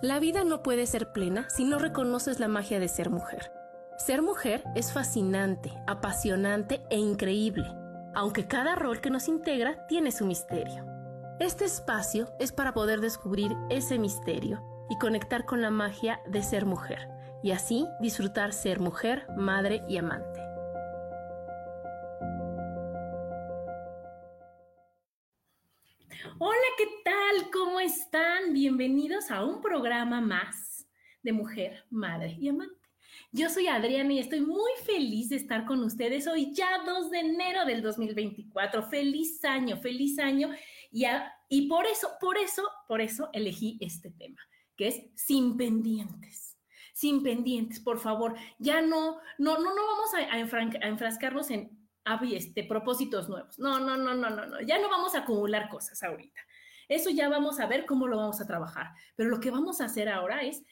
La vida no puede ser plena si no reconoces la magia de ser mujer. Ser mujer es fascinante, apasionante e increíble, aunque cada rol que nos integra tiene su misterio. Este espacio es para poder descubrir ese misterio y conectar con la magia de ser mujer, y así disfrutar ser mujer, madre y amante. Hola, ¿qué tal? ¿Cómo están? Bienvenidos a un programa más de Mujer, Madre y Amante. Yo soy Adriana y estoy muy feliz de estar con ustedes hoy, ya 2 de enero del 2024. Feliz año, feliz año. Y, y por eso, por eso, por eso elegí este tema, que es sin pendientes. Sin pendientes, por favor. Ya no, no, no, no vamos a, a enfrascarnos en este, propósitos nuevos. No, no, no, no, no, no. Ya no vamos a acumular cosas ahorita. Eso ya vamos a ver cómo lo vamos a trabajar. Pero lo que vamos a hacer ahora es,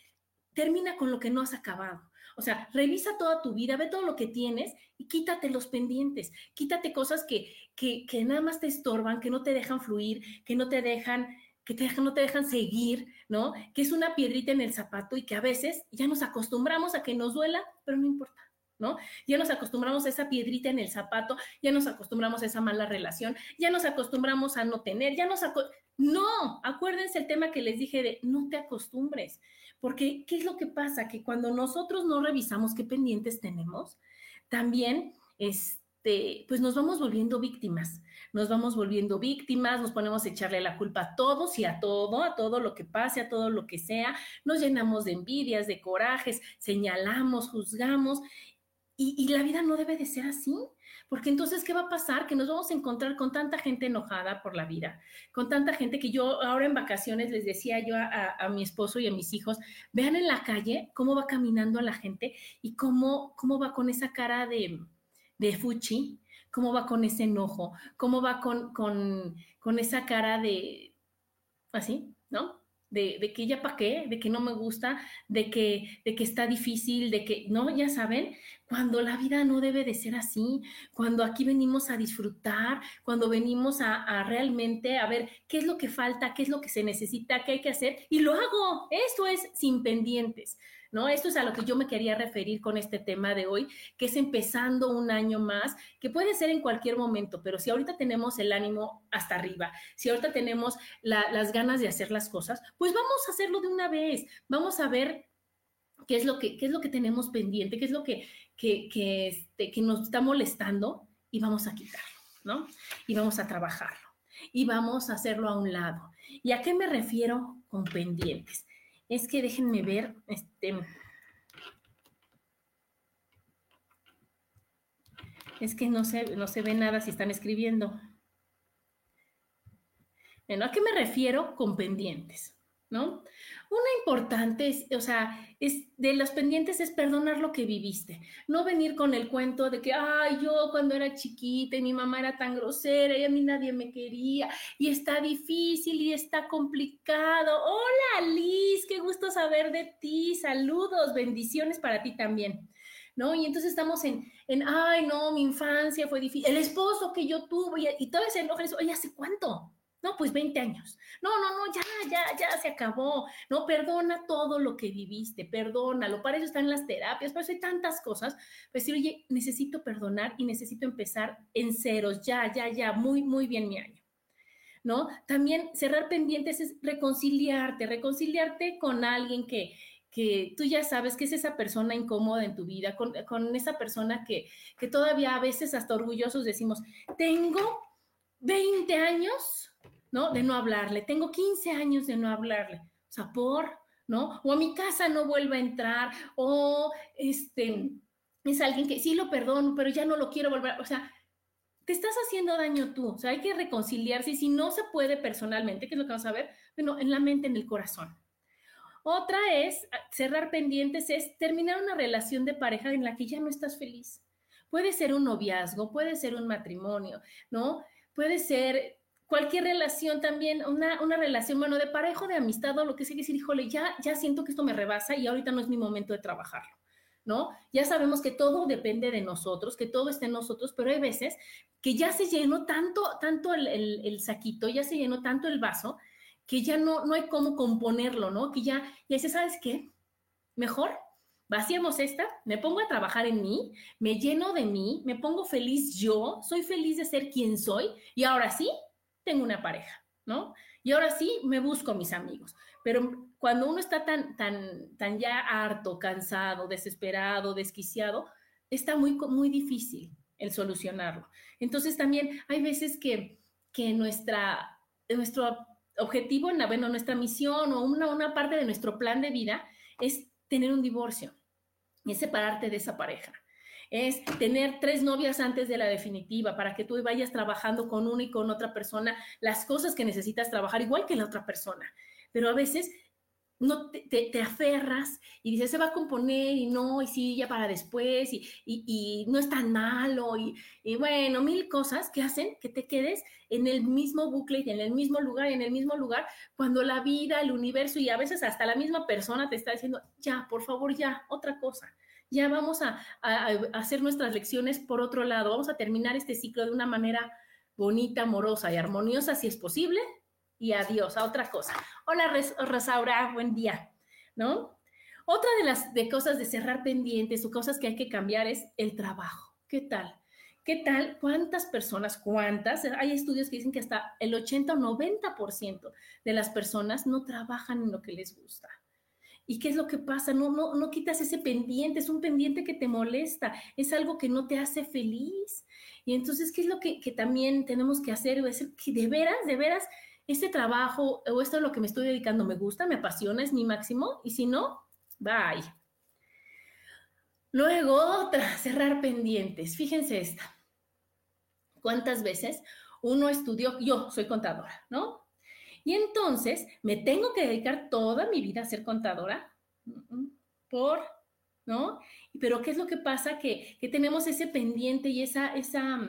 termina con lo que no has acabado. O sea, revisa toda tu vida, ve todo lo que tienes y quítate los pendientes, quítate cosas que, que, que nada más te estorban, que no te dejan fluir, que no te dejan, que te no te dejan seguir, ¿no? Que es una piedrita en el zapato y que a veces ya nos acostumbramos a que nos duela, pero no importa. ¿No? Ya nos acostumbramos a esa piedrita en el zapato, ya nos acostumbramos a esa mala relación, ya nos acostumbramos a no tener, ya nos no, acuérdense el tema que les dije de no te acostumbres, porque ¿qué es lo que pasa? Que cuando nosotros no revisamos qué pendientes tenemos, también este, pues nos vamos volviendo víctimas, nos vamos volviendo víctimas, nos ponemos a echarle la culpa a todos y a todo, a todo lo que pase, a todo lo que sea, nos llenamos de envidias, de corajes, señalamos, juzgamos y, la vida no debe de ser así, porque entonces, ¿qué va a pasar? Que nos vamos a encontrar con tanta gente enojada por la vida, con tanta gente que yo ahora en vacaciones les decía yo a, mi esposo y a mis hijos, vean en la calle cómo va caminando la gente y cómo, cómo va con esa cara de, de fuchi, cómo va con ese enojo, cómo va con, con, con esa cara de, así, ¿no? De, de, que ya pa' qué, de que no me gusta, de que, de que está difícil, de que, no, ya saben, cuando la vida no debe de ser así, cuando aquí venimos a disfrutar, cuando venimos a, realmente a ver qué es lo que falta, qué es lo que se necesita, qué hay que hacer, y lo hago. Esto es sin pendientes. Esto es a lo que yo me quería referir con este tema de hoy, que es empezando un año más, que puede ser en cualquier momento, pero si ahorita tenemos el ánimo hasta arriba, si ahorita tenemos las ganas de hacer las cosas, pues vamos a hacerlo de una vez, vamos a ver qué es lo que, qué es lo que tenemos pendiente, qué es lo que, que, este, que nos está molestando y vamos a quitarlo, ¿no? Y vamos a trabajarlo y vamos a hacerlo a un lado. ¿Y a qué me refiero con pendientes? Es que déjenme ver, este, es que no se, no se ve nada si están escribiendo. Bueno, ¿a qué me refiero con pendientes? ¿No? Una importante, es, o sea, es de los pendientes es perdonar lo que viviste, no venir con el cuento de que, ay, yo cuando era chiquita y mi mamá era tan grosera y a mí nadie me quería y está difícil y está complicado. Hola Liz, qué gusto saber de ti, saludos, bendiciones para ti también. ¿No? Y entonces estamos en, en, ay, no, mi infancia fue difícil, el esposo que yo tuve y, y todo ese enojo, oye, ¿hace cuánto? No, pues 20 años. No, no, no, ya, ya, ya se acabó. No, perdona todo lo que viviste, perdónalo. Para eso están las terapias, para eso hay tantas cosas. Pues decir, oye, necesito perdonar y necesito empezar en ceros, ya, ya, ya, muy, muy bien mi año. ¿No? También cerrar pendientes es reconciliarte, reconciliarte con alguien que, que tú ya sabes que es esa persona incómoda en tu vida, con, con esa persona que, que todavía a veces hasta orgullosos decimos, tengo 20 años ¿no? De no hablarle. Tengo 15 años de no hablarle. O sea, por, ¿no? O a mi casa no vuelve a entrar, o este, es alguien que sí lo perdono, pero ya no lo quiero volver. O sea, te estás haciendo daño tú. O sea, hay que reconciliarse y si no se puede personalmente, que es lo que vamos a ver, bueno, en la mente, en el corazón. Otra es ah, cerrar pendientes, es terminar una relación de pareja en la que ya no estás feliz. Puede ser un noviazgo, puede ser un matrimonio, ¿no? Puede ser cualquier relación también, una, una relación, bueno, de pareja o de amistad o lo que sea, decir, híjole, ya, ya siento que esto me rebasa y ahorita no es mi momento de trabajarlo. ¿no? Ya sabemos que todo depende de nosotros, que todo está en nosotros, pero hay veces que ya se llenó tanto, tanto el, saquito, ya se llenó tanto el vaso, que ya no, no hay cómo componerlo, ¿no? Que ya, ya dice, ¿sabes qué? Mejor vaciamos esta, me pongo a trabajar en mí, me lleno de mí, me pongo feliz yo, soy feliz de ser quien soy y ahora sí, tengo una pareja, ¿no? Y ahora sí, me busco mis amigos. Pero cuando uno está tan, tan, tan ya harto, cansado, desesperado, desquiciado, está muy, muy difícil el solucionarlo. Entonces también hay veces que, que nuestra, nuestro objetivo, bueno, nuestra misión o una, una parte de nuestro plan de vida es tener un divorcio, es separarte de esa pareja es tener tres novias antes de la definitiva para que tú vayas trabajando con una y con otra persona las cosas que necesitas trabajar igual que la otra persona. Pero a veces no te, aferras y dices, se va a componer y no, y sí, ya para después, y, no es tan malo, y, y, bueno, mil cosas que hacen que te quedes en el mismo bucle y en el mismo lugar, en el mismo lugar, cuando la vida, el universo y a veces hasta la misma persona te está diciendo, ya, por favor, ya, otra cosa. Ya vamos a, hacer nuestras lecciones por otro lado, vamos a terminar este ciclo de una manera bonita, amorosa y armoniosa, si es posible, y adiós a otra cosa. Hola Rosaura, buen día, ¿no? Otra de las cosas de cerrar pendientes o cosas que hay que cambiar es el trabajo. ¿Qué tal? ¿Qué tal? ¿Cuántas personas? ¿Cuántas? Hay estudios que dicen que hasta el 80 o 90% de las personas no trabajan en lo que les gusta. ¿Y qué es lo que pasa? No, no, no quitas ese pendiente, es un pendiente que te molesta, es algo que no te hace feliz. Y entonces, ¿qué es lo que, también tenemos que hacer? Es que de veras, de veras, este trabajo o esto es lo que me estoy dedicando me gusta, me apasiona, es mi máximo, y si no, bye. Luego, otra, cerrar pendientes. Fíjense esta. ¿Cuántas veces uno estudió? Yo soy contadora, ¿no? Y entonces me tengo que dedicar toda mi vida a ser contadora por, ¿no? Pero ¿qué es lo que pasa? Que, que tenemos ese pendiente y esa, esa,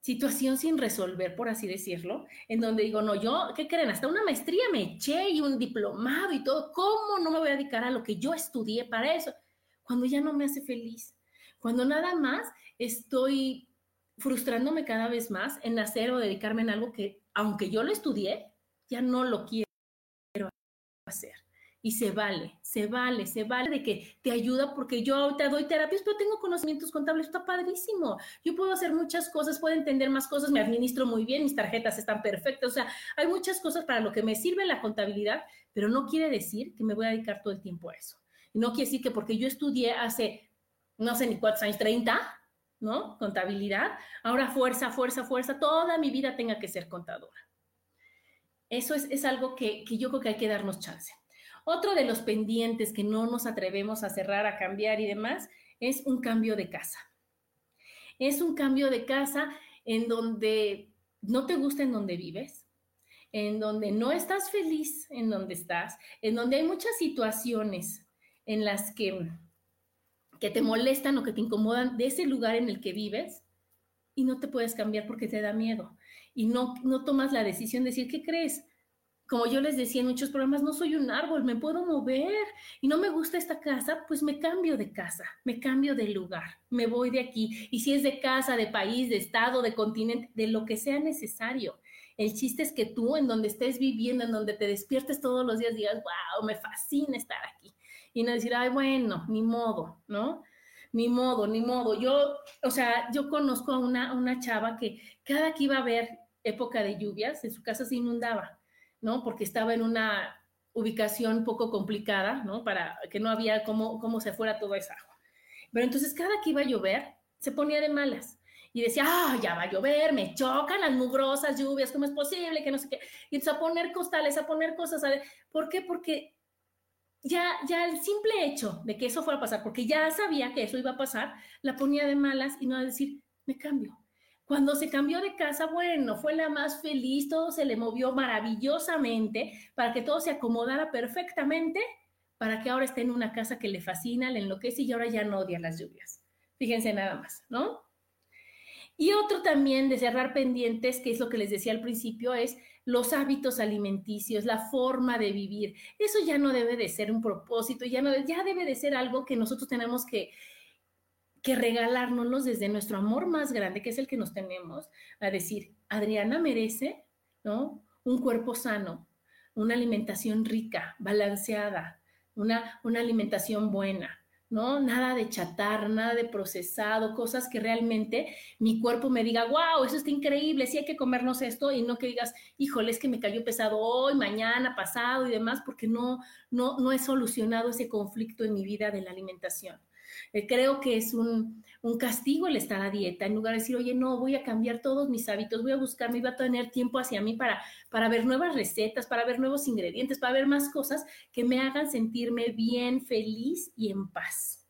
situación sin resolver, por así decirlo, en donde digo, no, yo, ¿qué creen? Hasta una maestría me eché y un diplomado y todo, ¿cómo no me voy a dedicar a lo que yo estudié para eso? Cuando ya no me hace feliz, cuando nada más estoy frustrándome cada vez más en hacer o dedicarme en algo que, aunque yo lo estudié, ya no lo quiero hacer y se vale, se vale, se vale de que te ayuda porque yo te doy terapias, pero tengo conocimientos contables, está padrísimo. Yo puedo hacer muchas cosas, puedo entender más cosas, me administro muy bien, mis tarjetas están perfectas, o sea, hay muchas cosas para lo que me sirve la contabilidad, pero no quiere decir que me voy a dedicar todo el tiempo a eso. Y no quiere decir que porque yo estudié hace, no sé ni cuántos años, 30, ¿no? Contabilidad, ahora fuerza, fuerza, fuerza, toda mi vida tenga que ser contadora. Eso es, es algo que, que yo creo que hay que darnos chance. Otro de los pendientes que no nos atrevemos a cerrar, a cambiar y demás, es un cambio de casa. Es un cambio de casa en donde no te gusta en donde vives, en donde no estás feliz en donde estás, en donde hay muchas situaciones en las que, que te molestan o que te incomodan de ese lugar en el que vives y no te puedes cambiar porque te da miedo y no, no tomas la decisión de decir, ¿qué crees? como yo les decía en muchos programas, no soy un árbol, me puedo mover y no me gusta esta casa, pues me cambio de casa, me cambio de lugar, me voy de aquí. Y si es de casa, de país, de estado, de continente, de lo que sea necesario. El chiste es que tú, en donde estés viviendo, en donde te despiertes todos los días, digas, wow, me fascina estar aquí. Y no decir, ay, bueno, ni modo, ¿no? Ni modo, ni modo. Yo, o sea, yo conozco a una, una chava que cada que iba a haber época de lluvias, en su casa se inundaba ¿no? Porque estaba en una ubicación poco complicada, ¿no? Para que no había cómo, cómo se fuera toda esa agua. Pero entonces cada que iba a llover, se ponía de malas y decía, ah, ya va a llover, me chocan las mugrosas lluvias, ¿cómo es posible? Que no sé qué. Y entonces a poner costales, a poner cosas. ¿Por qué? Porque ya, ya el simple hecho de que eso fuera a pasar, porque ya sabía que eso iba a pasar, la ponía de malas y no a decir, me cambio. Cuando se cambió de casa, bueno, fue la más feliz, todo se le movió maravillosamente para que todo se acomodara perfectamente, para que ahora esté en una casa que le fascina, le enloquece y ahora ya no odia las lluvias. Fíjense nada más, ¿no? Y otro también de cerrar pendientes, que es lo que les decía al principio, es los hábitos alimenticios, la forma de vivir. Eso ya no debe de ser un propósito, ya, no, ya debe de ser algo que nosotros tenemos que, que regalárnoslos desde nuestro amor más grande, que es el que nos tenemos, a decir, Adriana merece, ¿no? Un cuerpo sano, una alimentación rica, balanceada, una, una alimentación buena, ¿no? Nada de chatar, nada de procesado, cosas que realmente mi cuerpo me diga, wow, eso está increíble, sí hay que comernos esto y no que digas, híjole, es que me cayó pesado hoy, mañana, pasado y demás, porque no, no, no he solucionado ese conflicto en mi vida de la alimentación. Eh, creo que es un, castigo el estar a dieta, en lugar de decir, oye, no, voy a cambiar todos mis hábitos, voy a buscarme, voy a tener tiempo hacia mí para, para ver nuevas recetas, para ver nuevos ingredientes, para ver más cosas que me hagan sentirme bien, feliz y en paz.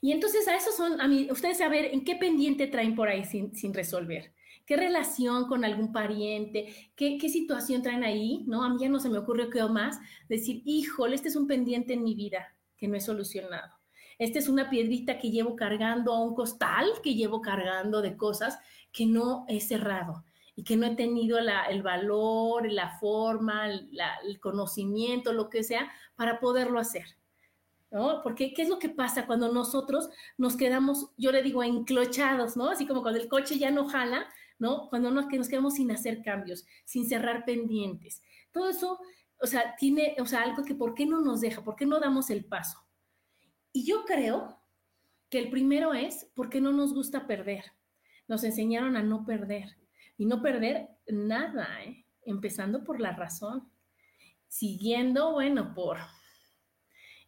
Y entonces a eso son, a mí, ustedes saber en qué pendiente traen por ahí sin, sin resolver qué relación con algún pariente, qué, qué, situación traen ahí, ¿no? A mí ya no se me ocurrió qué más, decir, híjole, este es un pendiente en mi vida que no he solucionado. Esta es una piedrita que llevo cargando a un costal, que llevo cargando de cosas que no he cerrado y que no he tenido el valor, la forma, el conocimiento, lo que sea, para poderlo hacer. ¿no? Porque, ¿qué es lo que pasa cuando nosotros nos quedamos, yo le digo, enclochados, ¿no? Así como cuando el coche ya no jala, ¿no? Cuando nos, nos quedamos sin hacer cambios, sin cerrar pendientes. Todo eso o sea, tiene, o sea, algo que ¿por qué no nos deja? ¿Por qué no damos el paso? Y yo creo que el primero es porque no nos gusta perder. Nos enseñaron a no perder. Y no perder nada, ¿eh? empezando por la razón. Siguiendo, bueno, por,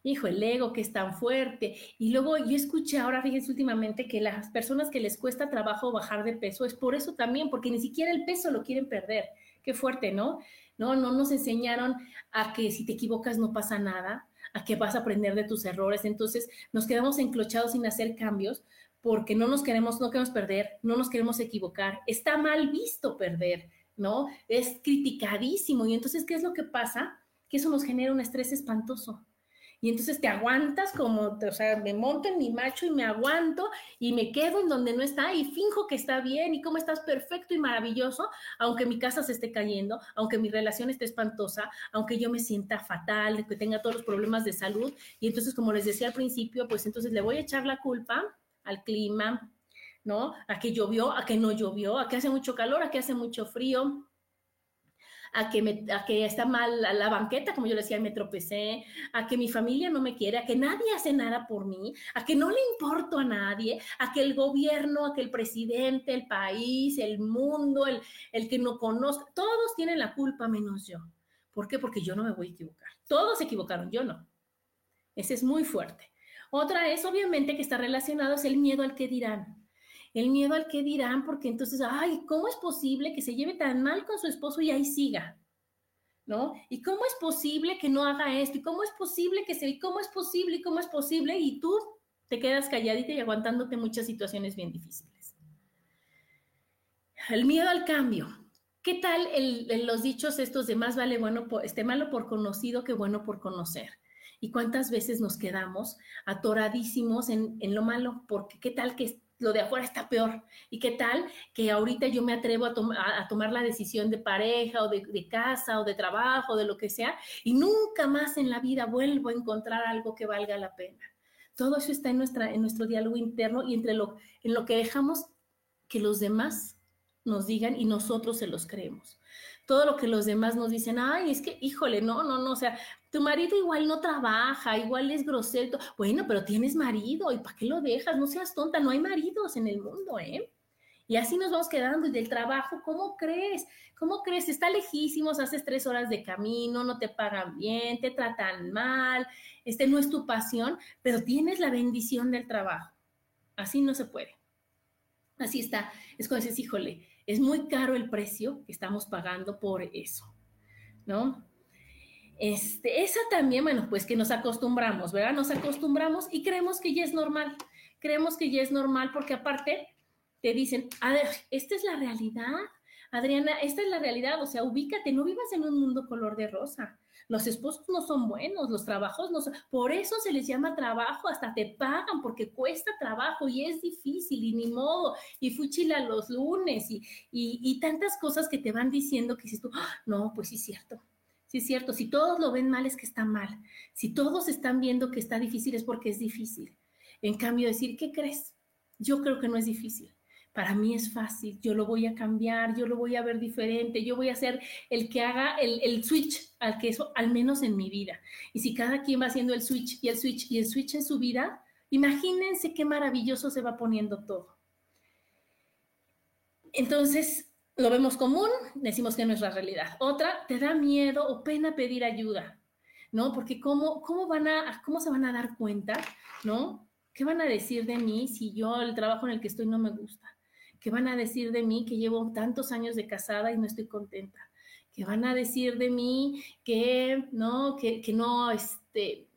hijo, el ego que es tan fuerte. Y luego yo escuché ahora, fíjense últimamente, que las personas que les cuesta trabajo bajar de peso es por eso también, porque ni siquiera el peso lo quieren perder. Qué fuerte, ¿no? ¿no? No nos enseñaron a que si te equivocas no pasa nada, a que vas a aprender de tus errores. Entonces nos quedamos enclochados sin hacer cambios porque no nos queremos, no queremos perder, no nos queremos equivocar. Está mal visto perder, ¿no? Es criticadísimo. Y entonces, ¿qué es lo que pasa? Que eso nos genera un estrés espantoso y entonces te aguantas como, o sea, me monto en mi macho y me aguanto y me quedo en donde no está y finjo que está bien y cómo estás perfecto y maravilloso, aunque mi casa se esté cayendo, aunque mi relación esté espantosa, aunque yo me sienta fatal, que tenga todos los problemas de salud. Y entonces, como les decía al principio, pues entonces le voy a echar la culpa al clima, ¿no? A que llovió, a que no llovió, a que hace mucho calor, a que hace mucho frío, a que, me, a que está mal la, banqueta, como yo le decía, me tropecé, a que mi familia no me quiere, a que nadie hace nada por mí, a que no le importo a nadie, a que el gobierno, a que el presidente, el país, el mundo, el, el que no conozca, todos tienen la culpa menos yo. ¿Por qué? Porque yo no me voy a equivocar. Todos se equivocaron, yo no. Ese es muy fuerte. Otra es, obviamente, que está relacionado, es el miedo al que dirán el miedo al que dirán, porque entonces, ay, ¿cómo es posible que se lleve tan mal con su esposo y ahí siga? ¿No? ¿Y cómo es posible que no haga esto? ¿Y cómo es posible que se... ¿Y cómo es posible? ¿Y cómo es posible? Y tú te quedas calladita y aguantándote muchas situaciones bien difíciles. El miedo al cambio. ¿Qué tal los dichos estos de más vale bueno por, este malo por conocido que bueno por conocer? ¿Y cuántas veces nos quedamos atoradísimos en, en lo malo? Porque qué tal que lo de afuera está peor. ¿Y qué tal que ahorita yo me atrevo a, a tomar la decisión de pareja o de, casa o de trabajo, o de lo que sea, y nunca más en la vida vuelvo a encontrar algo que valga la pena? Todo eso está en, nuestra, en nuestro diálogo interno y entre lo, en lo que dejamos que los demás nos digan y nosotros se los creemos todo lo que los demás nos dicen, ay, es que, híjole, no, no, no, o sea, tu marido igual no trabaja, igual es grosero. Bueno, pero tienes marido, ¿y para qué lo dejas? No seas tonta, no hay maridos en el mundo, ¿eh? Y así nos vamos quedando. Y del trabajo, ¿cómo crees? ¿Cómo crees? Está lejísimos, haces tres horas de camino, no te pagan bien, te tratan mal, este no es tu pasión, pero tienes la bendición del trabajo. Así no se puede. Así está. Es cuando dices, híjole, es muy caro el precio que estamos pagando por eso, ¿no? Este, esa también, bueno, pues que nos acostumbramos, ¿verdad? Nos acostumbramos y creemos que ya es normal. Creemos que ya es normal porque aparte, te dicen, a ver, esta es la realidad, Adriana, esta es la realidad, o sea, ubícate, no vivas en un mundo color de rosa. Los esposos no son buenos, los trabajos no son, por eso se les llama trabajo, hasta te pagan porque cuesta trabajo y es difícil y ni modo, y fuchila los lunes y, y, tantas cosas que te van diciendo que dices tú, ah, no, pues sí es cierto, sí es cierto, si todos lo ven mal es que está mal, si todos están viendo que está difícil es porque es difícil. En cambio, decir, ¿qué crees? Yo creo que no es difícil para mí es fácil, yo lo voy a cambiar, yo lo voy a ver diferente, yo voy a ser el que haga el, switch al que eso, al menos en mi vida. Y si cada quien va haciendo el switch y el switch y el switch en su vida, imagínense qué maravilloso se va poniendo todo. Entonces, lo vemos común, decimos que no es la realidad. Otra, te da miedo o pena pedir ayuda, ¿no? Porque cómo, cómo, van a, cómo se van a dar cuenta, ¿no? ¿Qué van a decir de mí si yo el trabajo en el que estoy no me gusta? ¿Qué van a decir de mí que llevo tantos años de casada y no estoy contenta? ¿Qué van a decir de mí que no, que, no, este,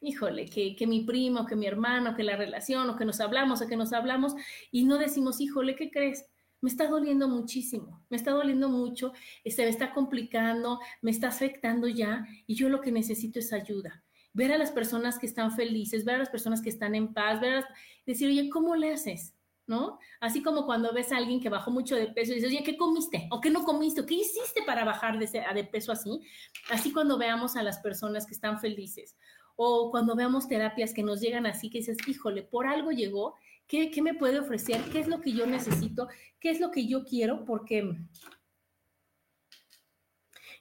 híjole, que, que, mi primo, que mi hermano, que la relación, o que nos hablamos, o que nos hablamos, y no decimos, híjole, ¿qué crees? Me está doliendo muchísimo, me está doliendo mucho, se me está complicando, me está afectando ya, y yo lo que necesito es ayuda. Ver a las personas que están felices, ver a las personas que están en paz, ver a decir, oye, ¿cómo le haces? ¿no? Así como cuando ves a alguien que bajó mucho de peso y dices, oye, ¿qué comiste? ¿O qué no comiste? ¿O qué hiciste para bajar de, de peso así? Así cuando veamos a las personas que están felices o cuando veamos terapias que nos llegan así, que dices, híjole, por algo llegó, ¿qué, ¿qué, me puede ofrecer? ¿Qué es lo que yo necesito? ¿Qué es lo que yo quiero? Porque...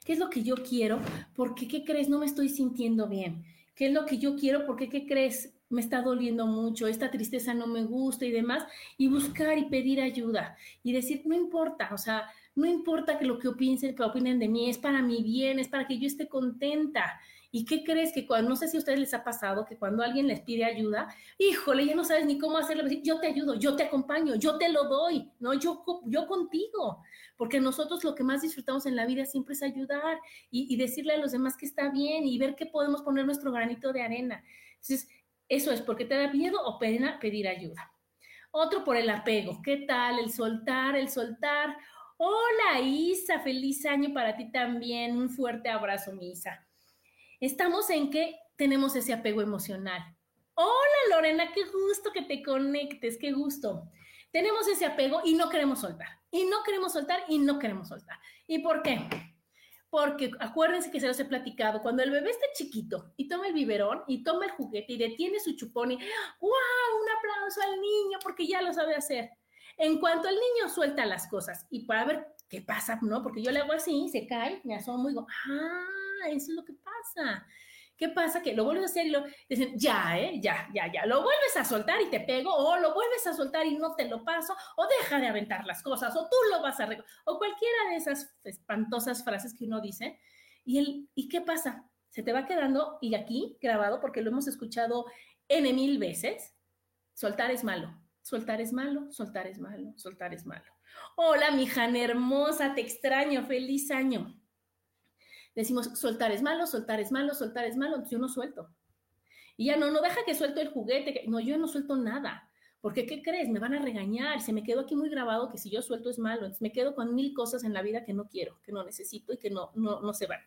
¿Qué es lo que yo quiero? Porque, ¿qué crees? No me estoy sintiendo bien. ¿Qué es lo que yo quiero? Porque, ¿qué crees? me está doliendo mucho, esta tristeza no me gusta y demás, y buscar y pedir ayuda y decir, no importa, o sea, no importa que lo que opinen, que opinen de mí, es para mi bien, es para que yo esté contenta. ¿Y qué crees que cuando, no sé si a ustedes les ha pasado, que cuando alguien les pide ayuda, híjole, ya no sabes ni cómo hacerlo, yo te ayudo, yo te acompaño, yo te lo doy, ¿no? Yo, yo contigo, porque nosotros lo que más disfrutamos en la vida siempre es ayudar y, y decirle a los demás que está bien y ver qué podemos poner nuestro granito de arena. Entonces, eso es porque te da miedo o pena pedir ayuda. Otro por el apego. ¿Qué tal? El soltar, el soltar. Hola Isa, feliz año para ti también. Un fuerte abrazo, mi Isa. Estamos en que tenemos ese apego emocional. Hola Lorena, qué gusto que te conectes, qué gusto. Tenemos ese apego y no queremos soltar. Y no queremos soltar y no queremos soltar. ¿Y por qué? porque acuérdense que se los he platicado, cuando el bebé está chiquito y toma el biberón y toma el juguete y detiene su chupón y ¡wow! Un aplauso al niño porque ya lo sabe hacer. En cuanto el niño suelta las cosas y para ver qué pasa, ¿no? Porque yo le hago así, se cae, me asomo y digo, ¡ah! Eso es lo que pasa. ¿Qué pasa? Que lo vuelves a hacer y lo dicen, ya, ¿eh? Ya, ya, ya. Lo vuelves a soltar y te pego, o lo vuelves a soltar y no te lo paso, o deja de aventar las cosas, o tú lo vas a o cualquiera de esas espantosas frases que uno dice. ¿Y, el, ¿Y qué pasa? Se te va quedando, y aquí grabado, porque lo hemos escuchado N mil veces, soltar es malo, soltar es malo, soltar es malo, soltar es malo. Hola, mi hermosa, te extraño, feliz año decimos, soltar es malo, soltar es malo, soltar es malo, yo no suelto. Y ya no, no deja que suelto el juguete, no, yo no suelto nada. Porque, ¿qué crees? Me van a regañar. Se me quedó aquí muy grabado que si yo suelto es malo. Entonces me quedo con mil cosas en la vida que no quiero, que no necesito y que no, no, no se van.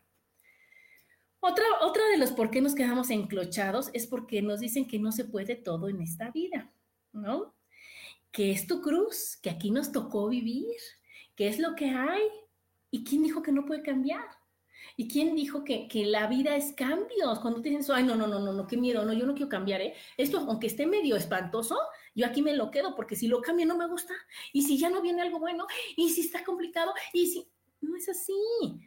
Otra, de los por qué nos quedamos enclochados es porque nos dicen que no se puede todo en esta vida, ¿no? Que es tu cruz, que aquí nos tocó vivir, que es lo que hay. ¿Y quién dijo que no puede cambiar? ¿Y quién dijo que, la vida es cambios? Cuando te dicen, ay, no, no, no, no, no, qué miedo, no, yo no quiero cambiar, ¿eh? Esto, aunque esté medio espantoso, yo aquí me lo quedo, porque si lo cambio no me gusta, y si ya no viene algo bueno, y si está complicado, y si... No es así,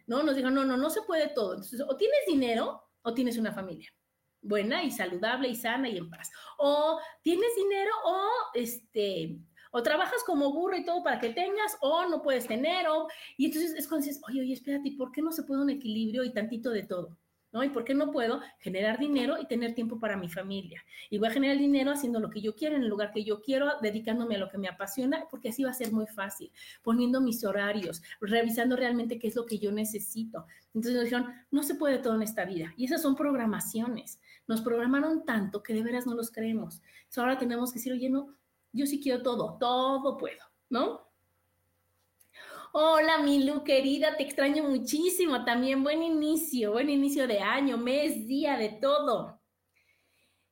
¿no? Nos digan, no, no, no se puede todo. Entonces, o tienes dinero o tienes una familia buena y saludable y sana y en paz. O tienes dinero o este o trabajas como burro y todo para que tengas, o no puedes tener, o... Y entonces es cuando dices, oye, oye, espérate, ¿por qué no se puede un equilibrio y tantito de todo? ¿no? ¿Y por qué no puedo generar dinero y tener tiempo para mi familia? Y voy a generar dinero haciendo lo que yo quiero, en el lugar que yo quiero, dedicándome a lo que me apasiona, porque así va a ser muy fácil, poniendo mis horarios, revisando realmente qué es lo que yo necesito. Entonces nos dijeron, no se puede todo en esta vida. Y esas son programaciones. Nos programaron tanto que de veras no los creemos. Entonces ahora tenemos que decir, oye, no, Yo sí quiero todo, todo puedo, ¿no? Hola, Milu, querida, te extraño muchísimo también. Buen inicio, buen inicio de año, mes, día, de todo.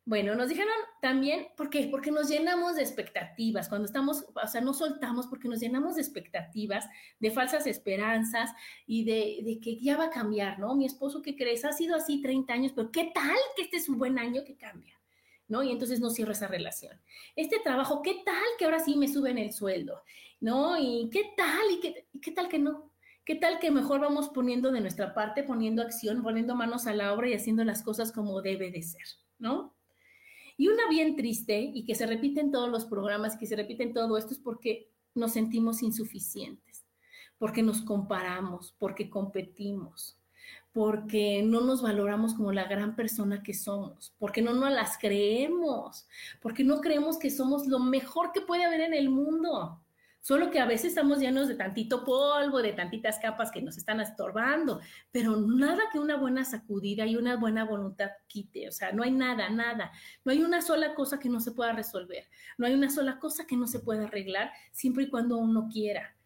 Bueno, nos dijeron también, ¿por qué? Porque nos llenamos de expectativas, cuando estamos, o sea, no soltamos porque nos llenamos de expectativas, de falsas esperanzas y de, de, que ya va a cambiar, ¿no? Mi esposo, ¿qué crees? Ha sido así 30 años, pero ¿qué tal que este es un buen año que cambia? ¿No? Y entonces no cierro esa relación. Este trabajo, ¿qué tal que ahora sí me suben el sueldo? ¿No? ¿Y qué tal? ¿Y qué, qué tal que no? ¿Qué tal que mejor vamos poniendo de nuestra parte, poniendo acción, poniendo manos a la obra y haciendo las cosas como debe de ser, ¿no? Y una bien triste y que se repite en todos los programas, que se repite en todo esto, es porque nos sentimos insuficientes, porque nos comparamos, porque competimos, porque no nos valoramos como la gran persona que somos, porque no nos las creemos, porque no creemos que somos lo mejor que puede haber en el mundo. Solo que a veces estamos llenos de tantito polvo, de tantitas capas que nos están estorbando, pero nada que una buena sacudida y una buena voluntad quite. O sea, no hay nada, nada. No hay una sola cosa que no se pueda resolver. No hay una sola cosa que no se pueda arreglar siempre y cuando uno quiera.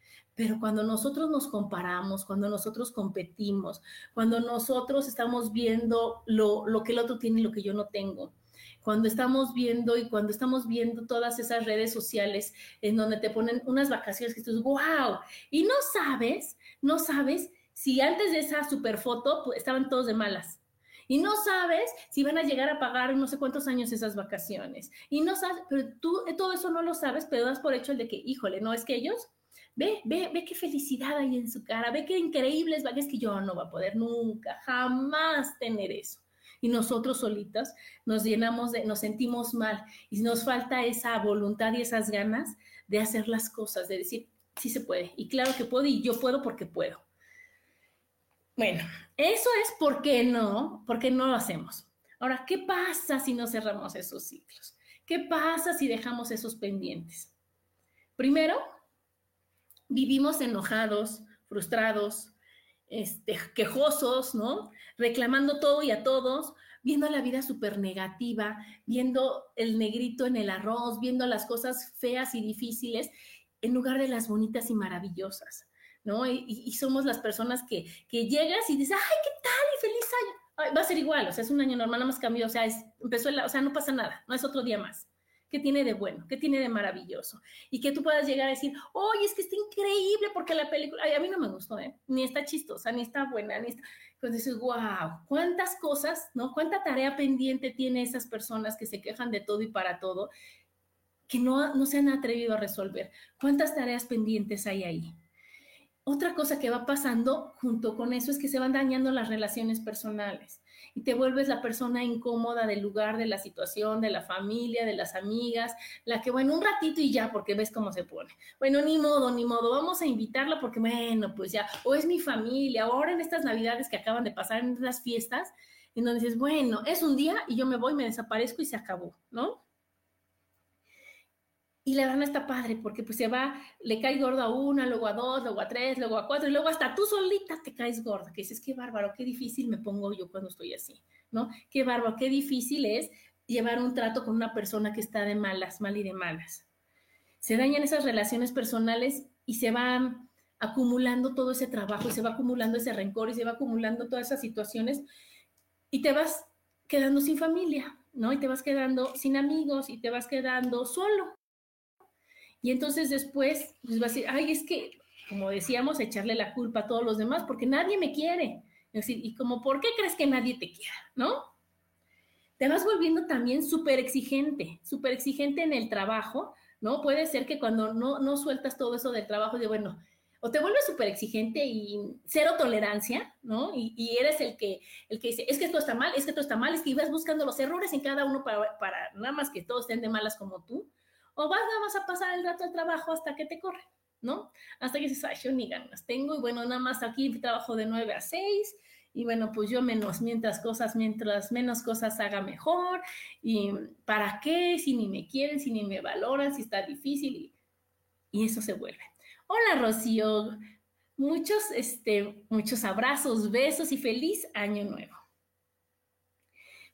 Pero cuando nosotros nos comparamos, cuando nosotros competimos, cuando nosotros estamos viendo lo, lo que el otro tiene y lo que yo no tengo, cuando estamos viendo y cuando estamos viendo todas esas redes sociales en donde te ponen unas vacaciones que tú wow, y no sabes, no sabes si antes de esa super foto pues, estaban todos de malas. Y no sabes si van a llegar a pagar no sé cuántos años esas vacaciones. Y no sabes, pero tú eh, todo eso no lo sabes, pero das por hecho el de que, híjole, no es que ellos, ve, ve, ve qué felicidad hay en su cara, ve qué increíbles, es que yo no va a poder nunca, jamás tener eso y nosotros solitas nos llenamos de, nos sentimos mal y nos falta esa voluntad y esas ganas de hacer las cosas, de decir, sí se puede, y claro que puedo, y yo puedo porque puedo. Bueno, eso es por qué no, porque no lo hacemos. Ahora, ¿qué pasa si no cerramos esos ciclos? ¿Qué pasa si dejamos esos pendientes? Primero, vivimos enojados, frustrados, este, quejosos, ¿no? Reclamando todo y a todos, viendo la vida súper negativa, viendo el negrito en el arroz, viendo las cosas feas y difíciles, en lugar de las bonitas y maravillosas, ¿no? Y, somos las personas que, que, llegas y dices, ay, ¿qué tal? Y feliz año. va a ser igual, o sea, es un año normal, nada más cambió, o sea, es, empezó, el, o sea, no pasa nada, no es otro día más. ¿Qué tiene de bueno? ¿Qué tiene de maravilloso? Y que tú puedas llegar a decir, oye, es que está increíble porque la película, ay, a mí no me gustó, ¿eh? Ni está chistosa, ni está buena, ni está... Entonces dices, wow, cuántas cosas, ¿no? Cuánta tarea pendiente tiene esas personas que se quejan de todo y para todo, que no, no se han atrevido a resolver. ¿Cuántas tareas pendientes hay ahí? Otra cosa que va pasando junto con eso es que se van dañando las relaciones personales y te vuelves la persona incómoda del lugar, de la situación, de la familia, de las amigas, la que, bueno, un ratito y ya, porque ves cómo se pone. Bueno, ni modo, ni modo, vamos a invitarla porque, bueno, pues ya, o es mi familia, o ahora en estas navidades que acaban de pasar, en las fiestas, en donde dices, bueno, es un día y yo me voy, me desaparezco y se acabó, ¿no? Y la verdad está padre porque pues se va, le cae gordo a una, luego a dos, luego a tres, luego a cuatro y luego hasta tú solita te caes gorda, que dices, qué bárbaro, qué difícil me pongo yo cuando estoy así, ¿no? Qué bárbaro, qué difícil es llevar un trato con una persona que está de malas, mal y de malas. Se dañan esas relaciones personales y se van acumulando todo ese trabajo y se va acumulando ese rencor y se va acumulando todas esas situaciones y te vas quedando sin familia, ¿no? Y te vas quedando sin amigos y te vas quedando solo. Y entonces después pues va a decir, ay, es que, como decíamos, echarle la culpa a todos los demás porque nadie me quiere. Es decir, y como, ¿por qué crees que nadie te quiera? ¿No? Te vas volviendo también súper exigente, súper exigente en el trabajo, ¿no? Puede ser que cuando no, no sueltas todo eso del trabajo, de bueno, o te vuelves súper exigente y cero tolerancia, ¿no? Y, eres el que, el que dice, es que esto está mal, es que esto está mal, es que ibas buscando los errores en cada uno para, para nada más que todos estén de malas como tú, o vas, vas a pasar el rato de trabajo hasta que te corre, ¿no? Hasta que dices, ay, yo ni ganas tengo, y bueno, nada más aquí trabajo de 9 a 6, y bueno, pues yo menos, mientras cosas, mientras menos cosas haga mejor, y ¿para qué? Si ni me quieren, si ni me valoran, si está difícil, y, y eso se vuelve. Hola, Rocío, muchos, este, muchos abrazos, besos y feliz año nuevo.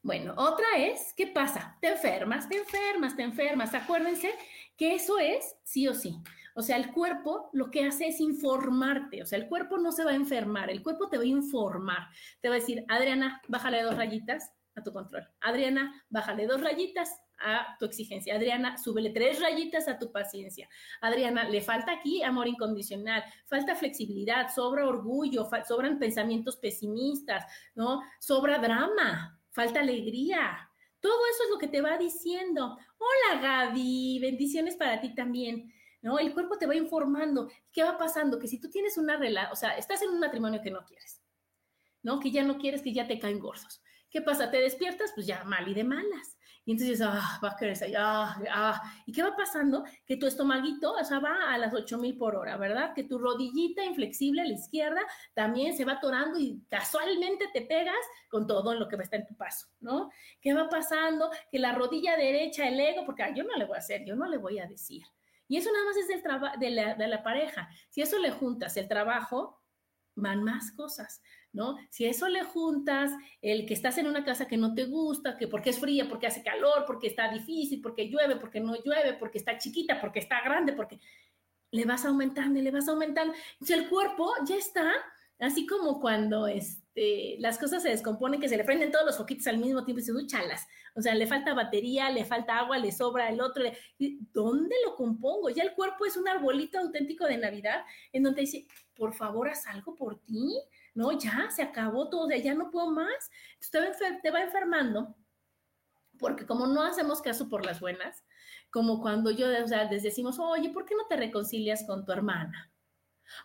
Bueno, otra es, ¿qué pasa? Te enfermas, te enfermas, te enfermas. Acuérdense que eso es sí o sí. O sea, el cuerpo lo que hace es informarte. O sea, el cuerpo no se va a enfermar, el cuerpo te va a informar. Te va a decir, Adriana, bájale dos rayitas a tu control. Adriana, bájale dos rayitas a tu exigencia. Adriana, súbele tres rayitas a tu paciencia. Adriana, le falta aquí amor incondicional, falta flexibilidad, sobra orgullo, sobran pensamientos pesimistas, ¿no? Sobra drama, falta alegría. Todo eso es lo que te va diciendo. Hola Gaby, bendiciones para ti también. ¿No? El cuerpo te va informando. ¿Qué va pasando? Que si tú tienes una relación, o sea, estás en un matrimonio que no quieres, ¿no? Que ya no quieres, que ya te caen gordos. ¿Qué pasa? ¿Te despiertas? Pues ya mal y de malas. Y entonces, ah, va a salir, ah, ah. ¿Y qué va pasando? Que tu estomaguito, o sea, va a las 8000 por hora, ¿verdad? Que tu rodillita inflexible a la izquierda también se va atorando y casualmente te pegas con todo lo que estar en tu paso, ¿no? ¿Qué va pasando? Que la rodilla derecha, el ego, porque yo no le voy a hacer, yo no le voy a decir. Y eso nada más es del de, la, de la pareja. Si eso le juntas el trabajo, van más cosas. ¿No? Si eso le juntas el que estás en una casa que no te gusta, que porque es fría, porque hace calor, porque está difícil, porque llueve, porque no llueve, porque está chiquita, porque está grande, porque le vas aumentando le vas aumentando. Si el cuerpo ya está, así como cuando este, las cosas se descomponen, que se le prenden todos los foquitos al mismo tiempo y se duchalas. O sea, le falta batería, le falta agua, le sobra el otro. ¿Dónde lo compongo? Ya el cuerpo es un arbolito auténtico de Navidad en donde dice, por favor, haz algo por ti no, ya se acabó todo, ya no puedo más. Entonces te va, enfermando, porque como no hacemos caso por las buenas, como cuando yo, o sea, les decimos, oye, ¿por qué no te reconcilias con tu hermana?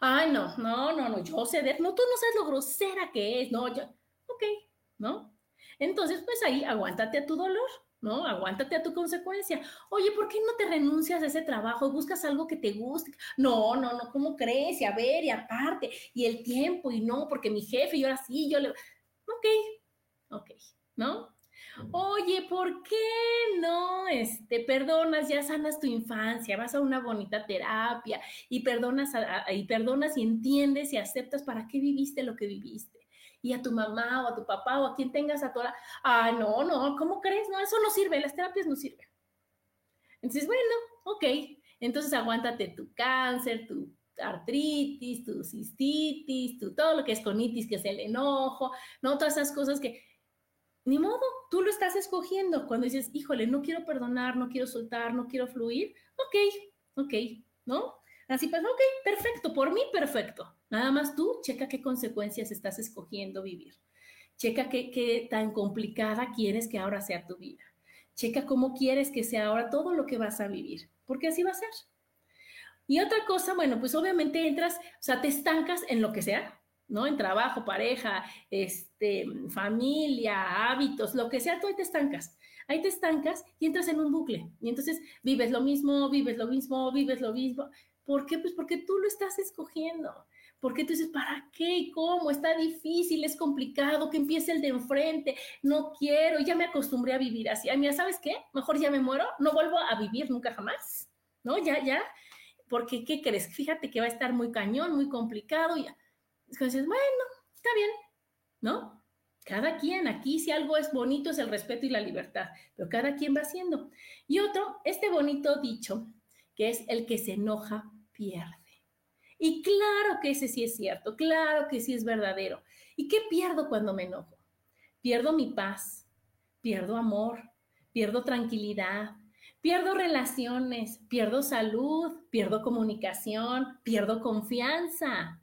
Ay, no, no, no, no, yo sé no, tú no sabes lo grosera que es, no, yo, ok, ¿no? Entonces, pues ahí aguántate a tu dolor, ¿no? Aguántate a tu consecuencia. Oye, ¿por qué no te renuncias a ese trabajo? ¿Buscas algo que te guste? No, no, no, ¿cómo crees? Y a ver, y aparte, y el tiempo, y no, porque mi jefe, y ahora sí, yo le... Ok, ok, ¿no? Oye, ¿por qué no este, perdonas, ya sanas tu infancia, vas a una bonita terapia y perdonas, y perdonas y entiendes y aceptas para qué viviste lo que viviste? Y a tu mamá o a tu papá o a quien tengas a toda, ah, no, no, ¿cómo crees? No, eso no sirve, las terapias no sirven. Entonces, bueno, ok, entonces aguántate tu cáncer, tu artritis, tu cistitis, tu, todo lo que es conitis, que es el enojo, no todas esas cosas que, ni modo, tú lo estás escogiendo. Cuando dices, híjole, no quiero perdonar, no quiero soltar, no quiero fluir, ok, ok, ¿no? Así pues, ok, perfecto, por mí perfecto. Nada más tú checa qué consecuencias estás escogiendo vivir. Checa qué, tan complicada quieres que ahora sea tu vida. Checa cómo quieres que sea ahora todo lo que vas a vivir, porque así va a ser. Y otra cosa, bueno, pues obviamente entras, o sea, te estancas en lo que sea, ¿no? En trabajo, pareja, este, familia, hábitos, lo que sea, tú ahí te estancas. Ahí te estancas y entras en un bucle. Y entonces vives lo mismo, vives lo mismo, vives lo mismo. ¿Por qué? Pues porque tú lo estás escogiendo. Porque tú dices, ¿para qué? ¿Cómo? Está difícil, es complicado, que empiece el de enfrente, no quiero, ya me acostumbré a vivir así. Ay, mira, ¿sabes qué? Mejor ya me muero, no vuelvo a vivir nunca jamás, ¿no? Ya, ya, porque ¿qué crees? Fíjate que va a estar muy cañón, muy complicado, ya. Entonces, bueno, está bien, ¿no? Cada quien, aquí si algo es bonito es el respeto y la libertad, pero cada quien va haciendo. Y otro, este bonito dicho, que es el que se enoja, pierde. Y claro que ese sí es cierto, claro que sí es verdadero. ¿Y qué pierdo cuando me enojo? Pierdo mi paz, pierdo amor, pierdo tranquilidad, pierdo relaciones, pierdo salud, pierdo comunicación, pierdo confianza,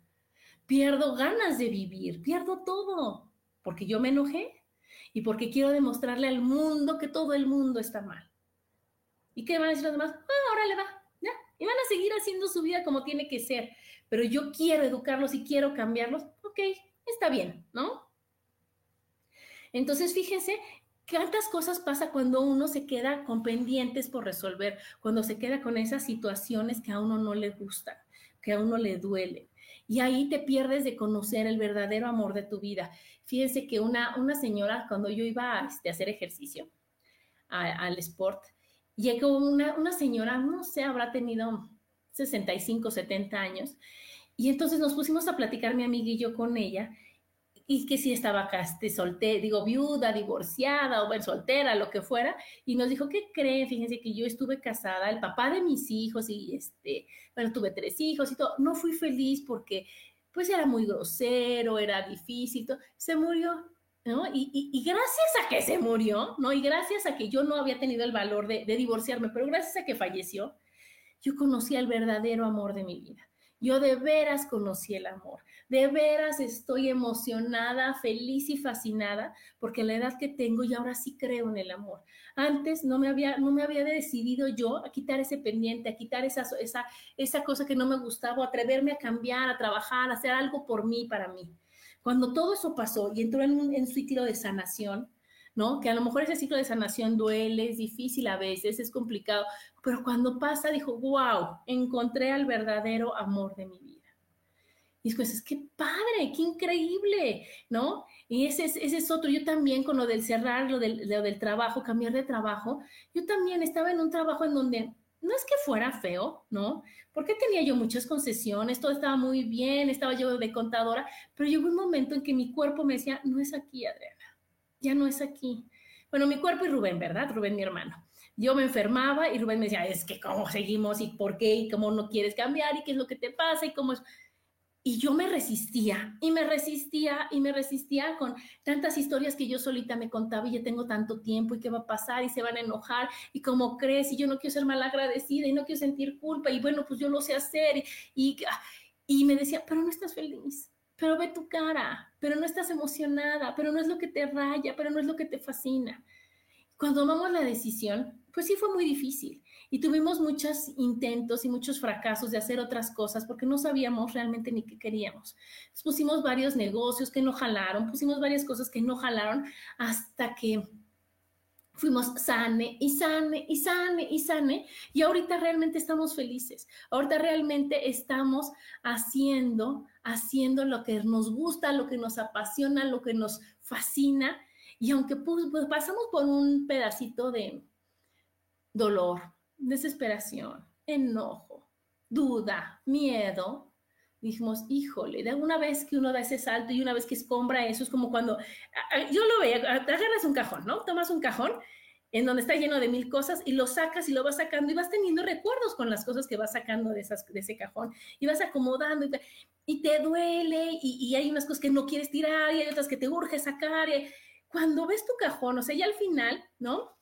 pierdo ganas de vivir, pierdo todo, porque yo me enojé y porque quiero demostrarle al mundo que todo el mundo está mal. ¿Y qué van a decir los demás? Ah, ahora le va, ya, y van a seguir haciendo su vida como tiene que ser pero yo quiero educarlos y quiero cambiarlos, ok, está bien, ¿no? Entonces, fíjense cuántas cosas pasa cuando uno se queda con pendientes por resolver, cuando se queda con esas situaciones que a uno no le gustan, que a uno le duele. Y ahí te pierdes de conocer el verdadero amor de tu vida. Fíjense que una, una señora, cuando yo iba a, este, hacer ejercicio, al sport, llegó una, una señora, no sé, habrá tenido 65, 70 años. Y entonces nos pusimos a platicar mi amiga y yo con ella y que si estaba acá, este, soltera, digo, viuda, divorciada o bueno, soltera, lo que fuera, y nos dijo, ¿qué creen? Fíjense que yo estuve casada, el papá de mis hijos y este, bueno, tuve tres hijos y todo, no fui feliz porque pues era muy grosero, era difícil, todo. se murió, ¿no? Y, y, gracias a que se murió, ¿no? Y gracias a que yo no había tenido el valor de divorciarme, pero gracias a que falleció, yo conocí el verdadero amor de mi vida. Yo de veras conocí el amor. De veras estoy emocionada, feliz y fascinada porque la edad que tengo y ahora sí creo en el amor. Antes no me había, no me había decidido yo a quitar ese pendiente, a quitar esa, esa, esa cosa que no me gustaba, atreverme a cambiar, a trabajar, a hacer algo por mí, para mí. Cuando todo eso pasó y entró en un, en ciclo de sanación, Que a lo mejor ese ciclo de sanación duele, es difícil a veces, es complicado, pero cuando pasa dijo, wow, encontré al verdadero amor de mi vida. Y después, es que padre, qué increíble, ¿no? Y ese es, otro, yo también con lo del cerrar, lo del, lo del trabajo, cambiar de trabajo, yo también estaba en un trabajo en donde no es que fuera feo, ¿no? Porque tenía yo muchas concesiones, todo estaba muy bien, estaba yo de contadora, pero llegó un momento en que mi cuerpo me decía, no es aquí, Adriana, ya no es aquí. Bueno, mi cuerpo y Rubén, ¿verdad? Rubén, mi hermano. Yo me enfermaba y Rubén me decía, es que cómo seguimos y por qué y cómo no quieres cambiar y qué es lo que te pasa y cómo es... Y yo me resistía y me resistía y me resistía con tantas historias que yo solita me contaba y ya tengo tanto tiempo y qué va a pasar y se van a enojar y cómo crees y yo no quiero ser mal agradecida y no quiero sentir culpa y bueno, pues yo lo sé hacer y, y, me decía, pero no estás feliz, pero ve tu cara, pero no estás emocionada, pero no es lo que te raya, pero no es lo que te fascina. Cuando tomamos la decisión, pues sí fue muy difícil y tuvimos muchos intentos y muchos fracasos de hacer otras cosas porque no sabíamos realmente ni qué queríamos. pusimos varios negocios que no jalaron, pusimos varias cosas que no jalaron hasta que fuimos sane y sane y sane y sane y ahorita realmente estamos felices. Ahorita realmente estamos haciendo, haciendo lo que nos gusta, lo que nos apasiona, lo que nos fascina. Y aunque pues, pues pasamos por un pedacito de, dolor, desesperación, enojo, duda, miedo, dijimos, híjole, de una vez que uno da ese salto y una vez que escombra eso, es como cuando, yo lo te agarras un cajón, ¿no? Tomas un cajón en donde está lleno de mil cosas y lo sacas y lo vas sacando y vas teniendo recuerdos con las cosas que vas sacando de, esas, de ese cajón y vas acomodando y te, duele y, hay unas cosas que no quieres tirar y hay otras que te urge sacar. cuando ves tu cajón, o sea, ya al final, ¿no?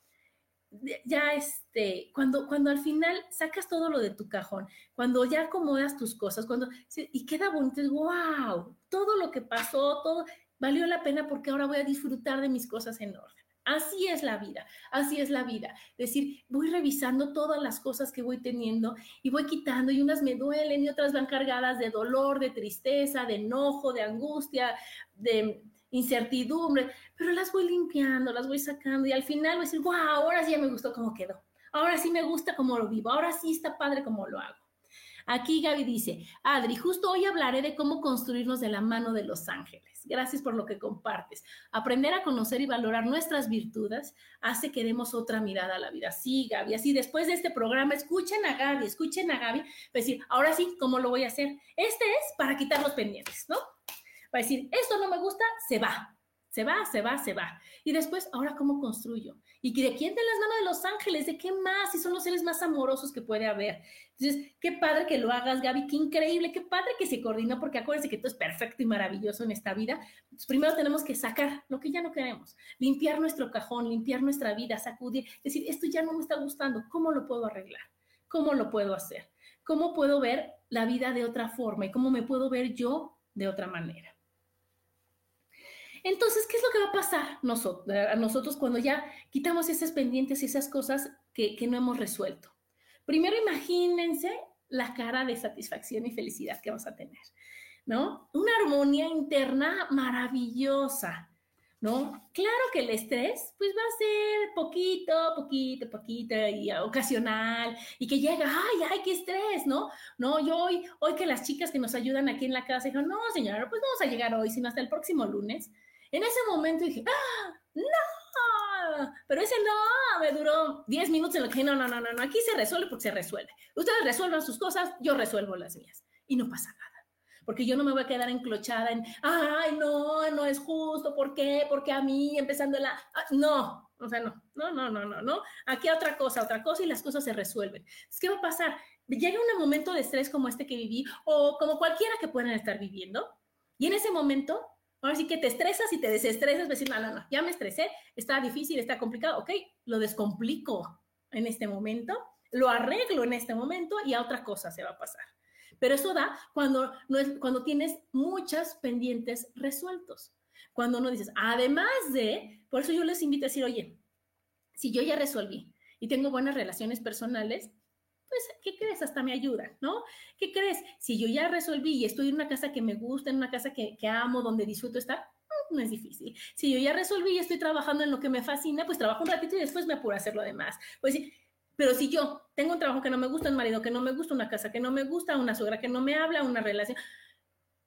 Ya este, cuando, cuando al final sacas todo lo de tu cajón, cuando ya acomodas tus cosas, cuando, y queda bonito, wow, todo lo que pasó, todo valió la pena porque ahora voy a disfrutar de mis cosas en orden. Así es la vida, así es la vida. Decir, voy revisando todas las cosas que voy teniendo y voy quitando y unas me duelen y otras van cargadas de dolor, de tristeza, de enojo, de angustia, de, incertidumbre, pero las voy limpiando, las voy sacando y al final voy a decir, wow, ahora sí ya me gustó cómo quedó, ahora sí me gusta cómo lo vivo, ahora sí está padre cómo lo hago. Aquí Gaby dice, Adri, justo hoy hablaré de cómo construirnos de la mano de los ángeles. Gracias por lo que compartes. Aprender a conocer y valorar nuestras virtudes hace que demos otra mirada a la vida. Sí, Gaby, así después de este programa, escuchen a Gaby, escuchen a Gaby, decir, ahora sí, ¿cómo lo voy a hacer? Este es para quitar los pendientes, ¿no? Va a decir, esto no me gusta, se va. Se va, se va, se va. Y después, ahora, ¿cómo construyo? ¿Y de quién de las manos de los ángeles? ¿De qué más? Si son los seres más amorosos que puede haber. Entonces, qué padre que lo hagas, Gaby, qué increíble, qué padre que se coordinó, porque acuérdense que todo es perfecto y maravilloso en esta vida. primero tenemos que sacar lo que ya no queremos, limpiar nuestro cajón, limpiar nuestra vida, sacudir, decir, esto ya no me está gustando, ¿cómo lo puedo arreglar? ¿Cómo lo puedo hacer? ¿Cómo puedo ver la vida de otra forma y cómo me puedo ver yo de otra manera? Entonces, ¿qué es lo que va a pasar a nosotros cuando ya quitamos esas pendientes y esas cosas que, no hemos resuelto? Primero, imagínense la cara de satisfacción y felicidad que vamos a tener, ¿no? Una armonía interna maravillosa, ¿no? Claro que el estrés, pues va a ser poquito, poquito, poquito y ocasional y que llega, ay, ay, qué estrés, ¿no? No, yo hoy, hoy que las chicas que nos ayudan aquí en la casa dijeron, no, señora, pues vamos a llegar hoy, sino hasta el próximo lunes. En ese momento dije, ¡ah! ¡No! Pero ese no me duró 10 minutos en lo que no, no, no, no, aquí se resuelve porque se resuelve. Ustedes resuelvan sus cosas, yo resuelvo las mías. Y no pasa nada. porque yo no me voy a quedar enclochada en, ay, no, no es justo, ¿por qué? Porque a mí, empezando la, ah, no, o sea, no, no, no, no, no, no, aquí otra cosa, otra cosa y las cosas se resuelven. ¿Qué va a pasar? Llega un momento de estrés como este que viví o como cualquiera que puedan estar viviendo y en ese momento Ahora sí que te estresas y te desestresas, decir, no, no, no, ya me estresé, está difícil, está complicado, ok, lo descomplico en este momento, lo arreglo en este momento y a otra cosa se va a pasar. Pero eso da cuando, no cuando tienes muchas pendientes resueltos. Cuando uno dices, además de, por eso yo les invito a decir, oye, si yo ya resolví y tengo buenas relaciones personales, pues, ¿qué crees? Hasta me ayuda, ¿no? ¿Qué crees? Si yo ya resolví y estoy en una casa que me gusta, en una casa que, amo, donde disfruto estar, mm, no es difícil. Si yo ya resolví y estoy trabajando en lo que me fascina, pues trabajo un ratito y después me apuro a hacer lo demás. Pues pero si yo tengo un trabajo que no me gusta, un marido que no me gusta, una casa que no me gusta, una suegra que no me habla, una relación,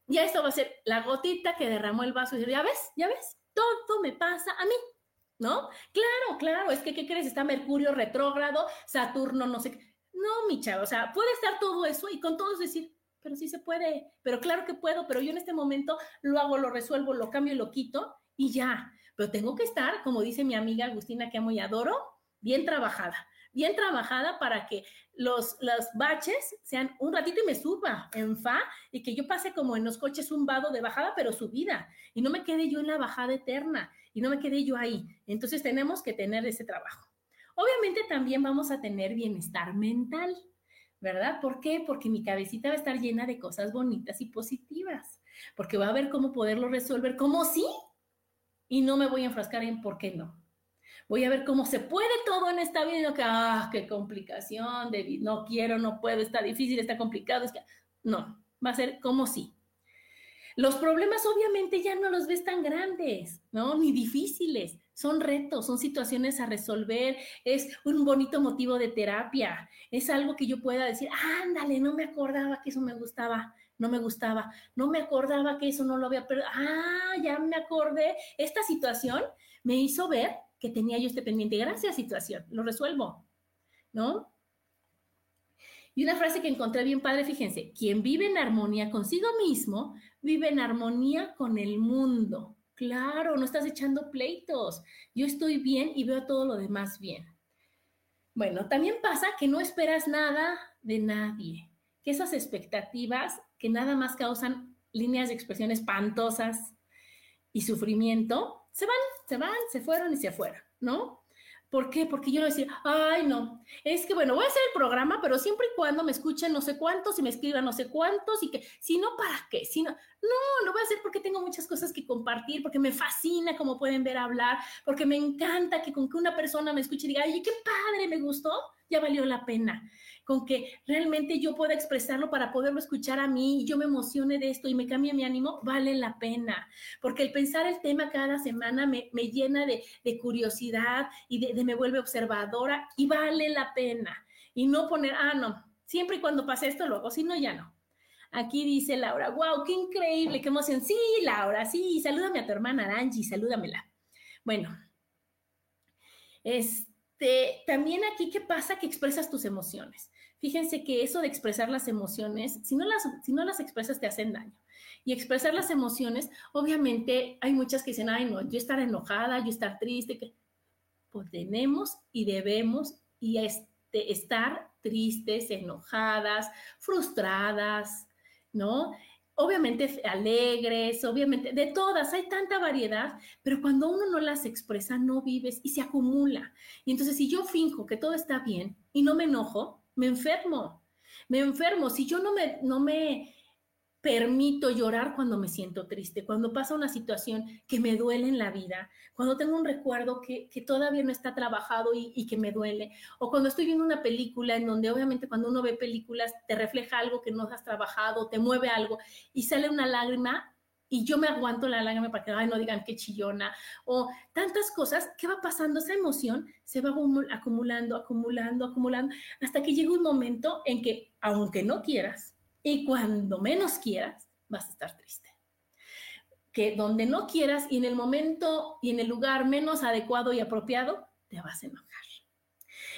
ya esto va a ser la gotita que derramó el vaso y decir, ya ves, ya ves, todo me pasa a mí, ¿no? Claro, claro, es que, ¿qué crees? Está Mercurio retrógrado, Saturno, no sé qué no, mi chavo, o sea, puede estar todo eso y con todos decir, pero sí se puede, pero claro que puedo, pero yo en este momento lo hago, lo resuelvo, lo cambio, lo quito y ya. Pero tengo que estar, como dice mi amiga Agustina, que amo y adoro, bien trabajada, bien trabajada para que los, los baches sean un ratito y me suba en fa y que yo pase como en los coches un vado de bajada, pero subida y no me quede yo en la bajada eterna y no me quede yo ahí. Entonces tenemos que tener ese trabajo. Obviamente también vamos a tener bienestar mental, ¿verdad? ¿Por qué? Porque mi cabecita va a estar llena de cosas bonitas y positivas, porque va a ver cómo poderlo resolver, como sí, y no me voy a enfrascar en por qué no. Voy a ver cómo se puede todo en esta vida que, ah, qué complicación, David, no quiero, no puedo, está difícil, está complicado. No, va a ser como sí. Los problemas obviamente ya no los ves tan grandes, ¿no? Ni difíciles son retos, son situaciones a resolver, es un bonito motivo de terapia, es algo que yo pueda decir, ándale, no me acordaba que eso me gustaba, no me gustaba, no me acordaba que eso no lo había perdido, ah, ya me acordé, esta situación me hizo ver que tenía yo este pendiente, gracias situación, lo resuelvo, ¿no? Y una frase que encontré bien padre, fíjense, quien vive en armonía consigo mismo, vive en armonía con el mundo. Claro, no estás echando pleitos. Yo estoy bien y veo todo lo demás bien. Bueno, también pasa que no esperas nada de nadie, que esas expectativas que nada más causan líneas de expresión espantosas y sufrimiento, se van, se van, se fueron y se fueron, ¿no? ¿Por qué? Porque yo no decir, ay, no, es que bueno, voy a hacer el programa, pero siempre y cuando me escuchen no sé cuántos y me escriban no sé cuántos y que, si no, ¿para qué? Si no, no, lo voy a hacer porque tengo muchas cosas que compartir, porque me fascina, como pueden ver, hablar, porque me encanta que con que una persona me escuche y diga, ay, qué padre, me gustó, ya valió la pena con que realmente yo pueda expresarlo para poderlo escuchar a mí y yo me emocione de esto y me cambie mi ánimo, vale la pena. Porque el pensar el tema cada semana me, llena de, curiosidad y de, me vuelve observadora y vale la pena. Y no poner, ah, no, siempre y cuando pase esto luego, si no, ya no. Aquí dice Laura, wow, qué increíble, qué emoción. Sí, Laura, sí, salúdame a tu hermana Angie, salúdamela. Bueno, este, también aquí, ¿qué pasa? Que expresas tus emociones. Fíjense que eso de expresar las emociones, si no las, si no las expresas, te hacen daño. Y expresar las emociones, obviamente, hay muchas que dicen, ay, no, yo estar enojada, yo estar triste, que pues tenemos y debemos y este, estar tristes, enojadas, frustradas, ¿no? obviamente alegres, obviamente, de todas, hay tanta variedad, pero cuando uno no las expresa, no vives y se acumula. Y entonces si yo finjo que todo está bien y no me enojo, me enfermo, me enfermo. Si yo no me, no me permito llorar cuando me siento triste, cuando pasa una situación que me duele en la vida, cuando tengo un recuerdo que, todavía no está trabajado y, que me duele, o cuando estoy viendo una película en donde obviamente cuando uno ve películas te refleja algo que no has trabajado, te mueve algo y sale una lágrima y yo me aguanto la lágrima para que no digan qué chillona, o tantas cosas, ¿qué va pasando? Esa emoción se va acumulando, acumulando, acumulando, hasta que llega un momento en que, aunque no quieras, y cuando menos quieras, vas a estar triste. Que donde no quieras y en el momento y en el lugar menos adecuado y apropiado, te vas a enojar.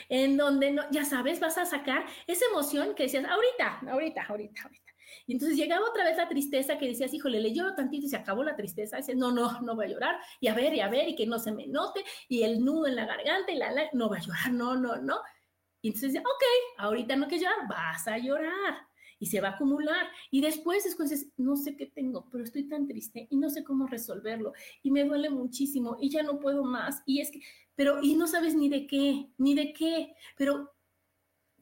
En donde no, ya sabes, vas a sacar esa emoción que decías, ahorita, ahorita, ahorita, ahorita. Y entonces llegaba otra vez la tristeza que decías, híjole, le lloro tantito y se acabó la tristeza. Dices, no, no, no voy a llorar. Y a ver, y a ver, y que no se me note. Y el nudo en la garganta y la, la no va a llorar, no, no, no. Y entonces, ok, ahorita no que llorar, vas a llorar. Y se va a acumular. Y después es cuando dices, no sé qué tengo, pero estoy tan triste y no sé cómo resolverlo. Y me duele muchísimo y ya no puedo más. Y es que, pero, y no sabes ni de qué, ni de qué. Pero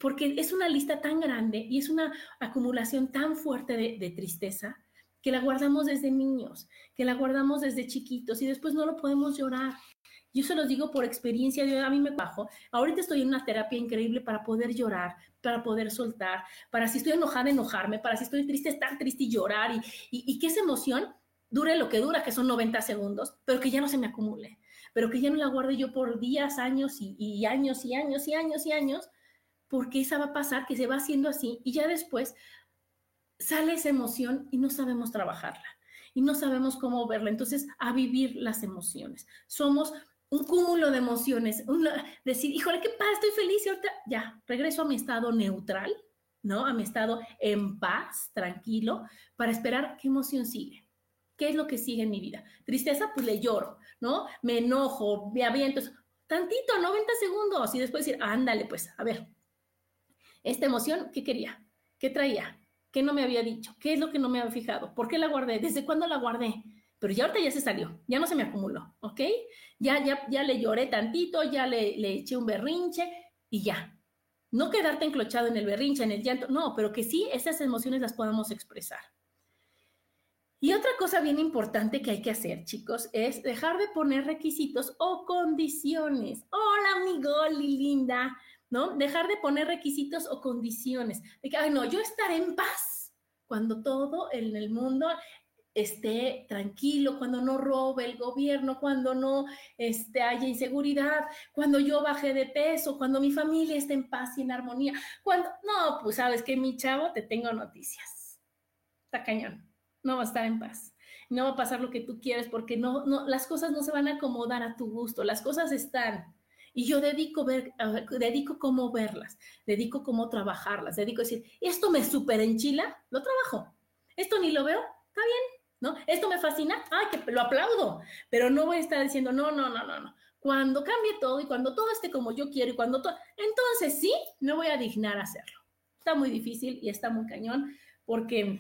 porque es una lista tan grande y es una acumulación tan fuerte de, tristeza que la guardamos desde niños, que la guardamos desde chiquitos y después no lo podemos llorar. Yo se los digo por experiencia, yo, a mí me bajo. Ahorita estoy en una terapia increíble para poder llorar, para poder soltar, para si estoy enojada, enojarme, para si estoy triste, estar triste y llorar y, y, que esa emoción dure lo que dura, que son 90 segundos, pero que ya no se me acumule, pero que ya no la guarde yo por días, años y, y años y años y años y años, porque esa va a pasar, que se va haciendo así y ya después sale esa emoción y no sabemos trabajarla y no sabemos cómo verla. Entonces, a vivir las emociones. Somos un cúmulo de emociones, decir, híjole, qué pasa, estoy feliz y ahorita ya, regreso a mi estado neutral, ¿no? A mi estado en paz, tranquilo, para esperar qué emoción sigue. ¿Qué es lo que sigue en mi vida? Tristeza, pues le lloro, ¿no? Me enojo, me aviento, tantito, 90 segundos y después decir, ándale, pues, a ver, esta emoción, ¿qué quería? ¿Qué traía? ¿Qué no me había dicho? ¿Qué es lo que no me había fijado? ¿Por qué la guardé? ¿Desde cuándo la guardé? Pero ya ahorita ya se salió, ya no se me acumuló, ¿ok? Ya, ya, ya le lloré tantito, ya le, le eché un berrinche y ya. No quedarte enclochado en el berrinche, en el llanto, no, pero que sí, esas emociones las podamos expresar. Y otra cosa bien importante que hay que hacer, chicos, es dejar de poner requisitos o condiciones. Hola, amigo, linda. ¿No? Dejar de poner requisitos o condiciones. De que, ay, no, yo estaré en paz cuando todo en el mundo esté tranquilo, cuando no robe el gobierno, cuando no este, haya inseguridad, cuando yo baje de peso, cuando mi familia esté en paz y en armonía. Cuando, no, pues sabes que mi chavo, te tengo noticias. Está cañón. No va a estar en paz. No va a pasar lo que tú quieres porque no, no, las cosas no se van a acomodar a tu gusto. Las cosas están y yo dedico, ver, dedico cómo verlas, dedico cómo trabajarlas, dedico a decir, esto me super enchila, lo trabajo. Esto ni lo veo, está bien, ¿no? Esto me fascina, ay, que lo aplaudo, pero no voy a estar diciendo, no, no, no, no, no. Cuando cambie todo y cuando todo esté como yo quiero y cuando todo, entonces sí, me voy a dignar hacerlo. Está muy difícil y está muy cañón porque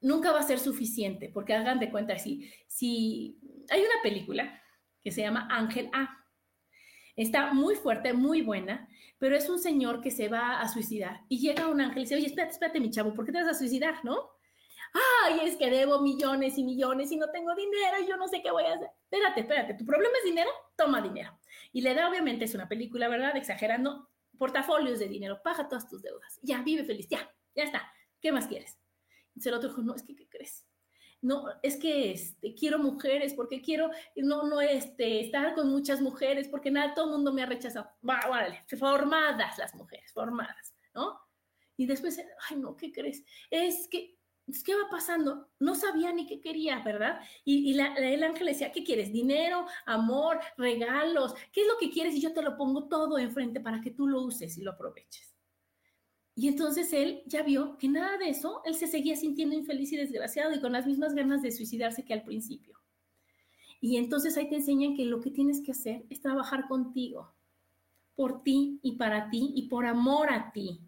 nunca va a ser suficiente, porque hagan de cuenta, si, si hay una película que se llama Ángel A, Está muy fuerte, muy buena, pero es un señor que se va a suicidar y llega un ángel y dice, oye, espérate, espérate, mi chavo, ¿por qué te vas a suicidar, no? Ay, es que debo millones y millones y no tengo dinero y yo no sé qué voy a hacer. Espérate, espérate, ¿tu problema es dinero? Toma dinero. Y le da, obviamente, es una película, ¿verdad? Exagerando, portafolios de dinero, paga todas tus deudas. Ya, vive feliz, ya, ya está. ¿Qué más quieres? Entonces el otro dijo, no, es que, ¿qué crees? No, es que este, quiero mujeres, porque quiero, no, no, este, estar con muchas mujeres, porque nada, todo el mundo me ha rechazado. Va, vale, formadas las mujeres, formadas, ¿no? Y después, ay, no, ¿qué crees? Es que, ¿qué va pasando? No sabía ni qué quería, ¿verdad? Y, el ángel decía, ¿qué quieres? Dinero, amor, regalos, ¿qué es lo que quieres? Y yo te lo pongo todo enfrente para que tú lo uses y lo aproveches. Y entonces él ya vio que nada de eso, él se seguía sintiendo infeliz y desgraciado y con las mismas ganas de suicidarse que al principio. Y entonces ahí te enseñan que lo que tienes que hacer es trabajar contigo, por ti y para ti y por amor a ti.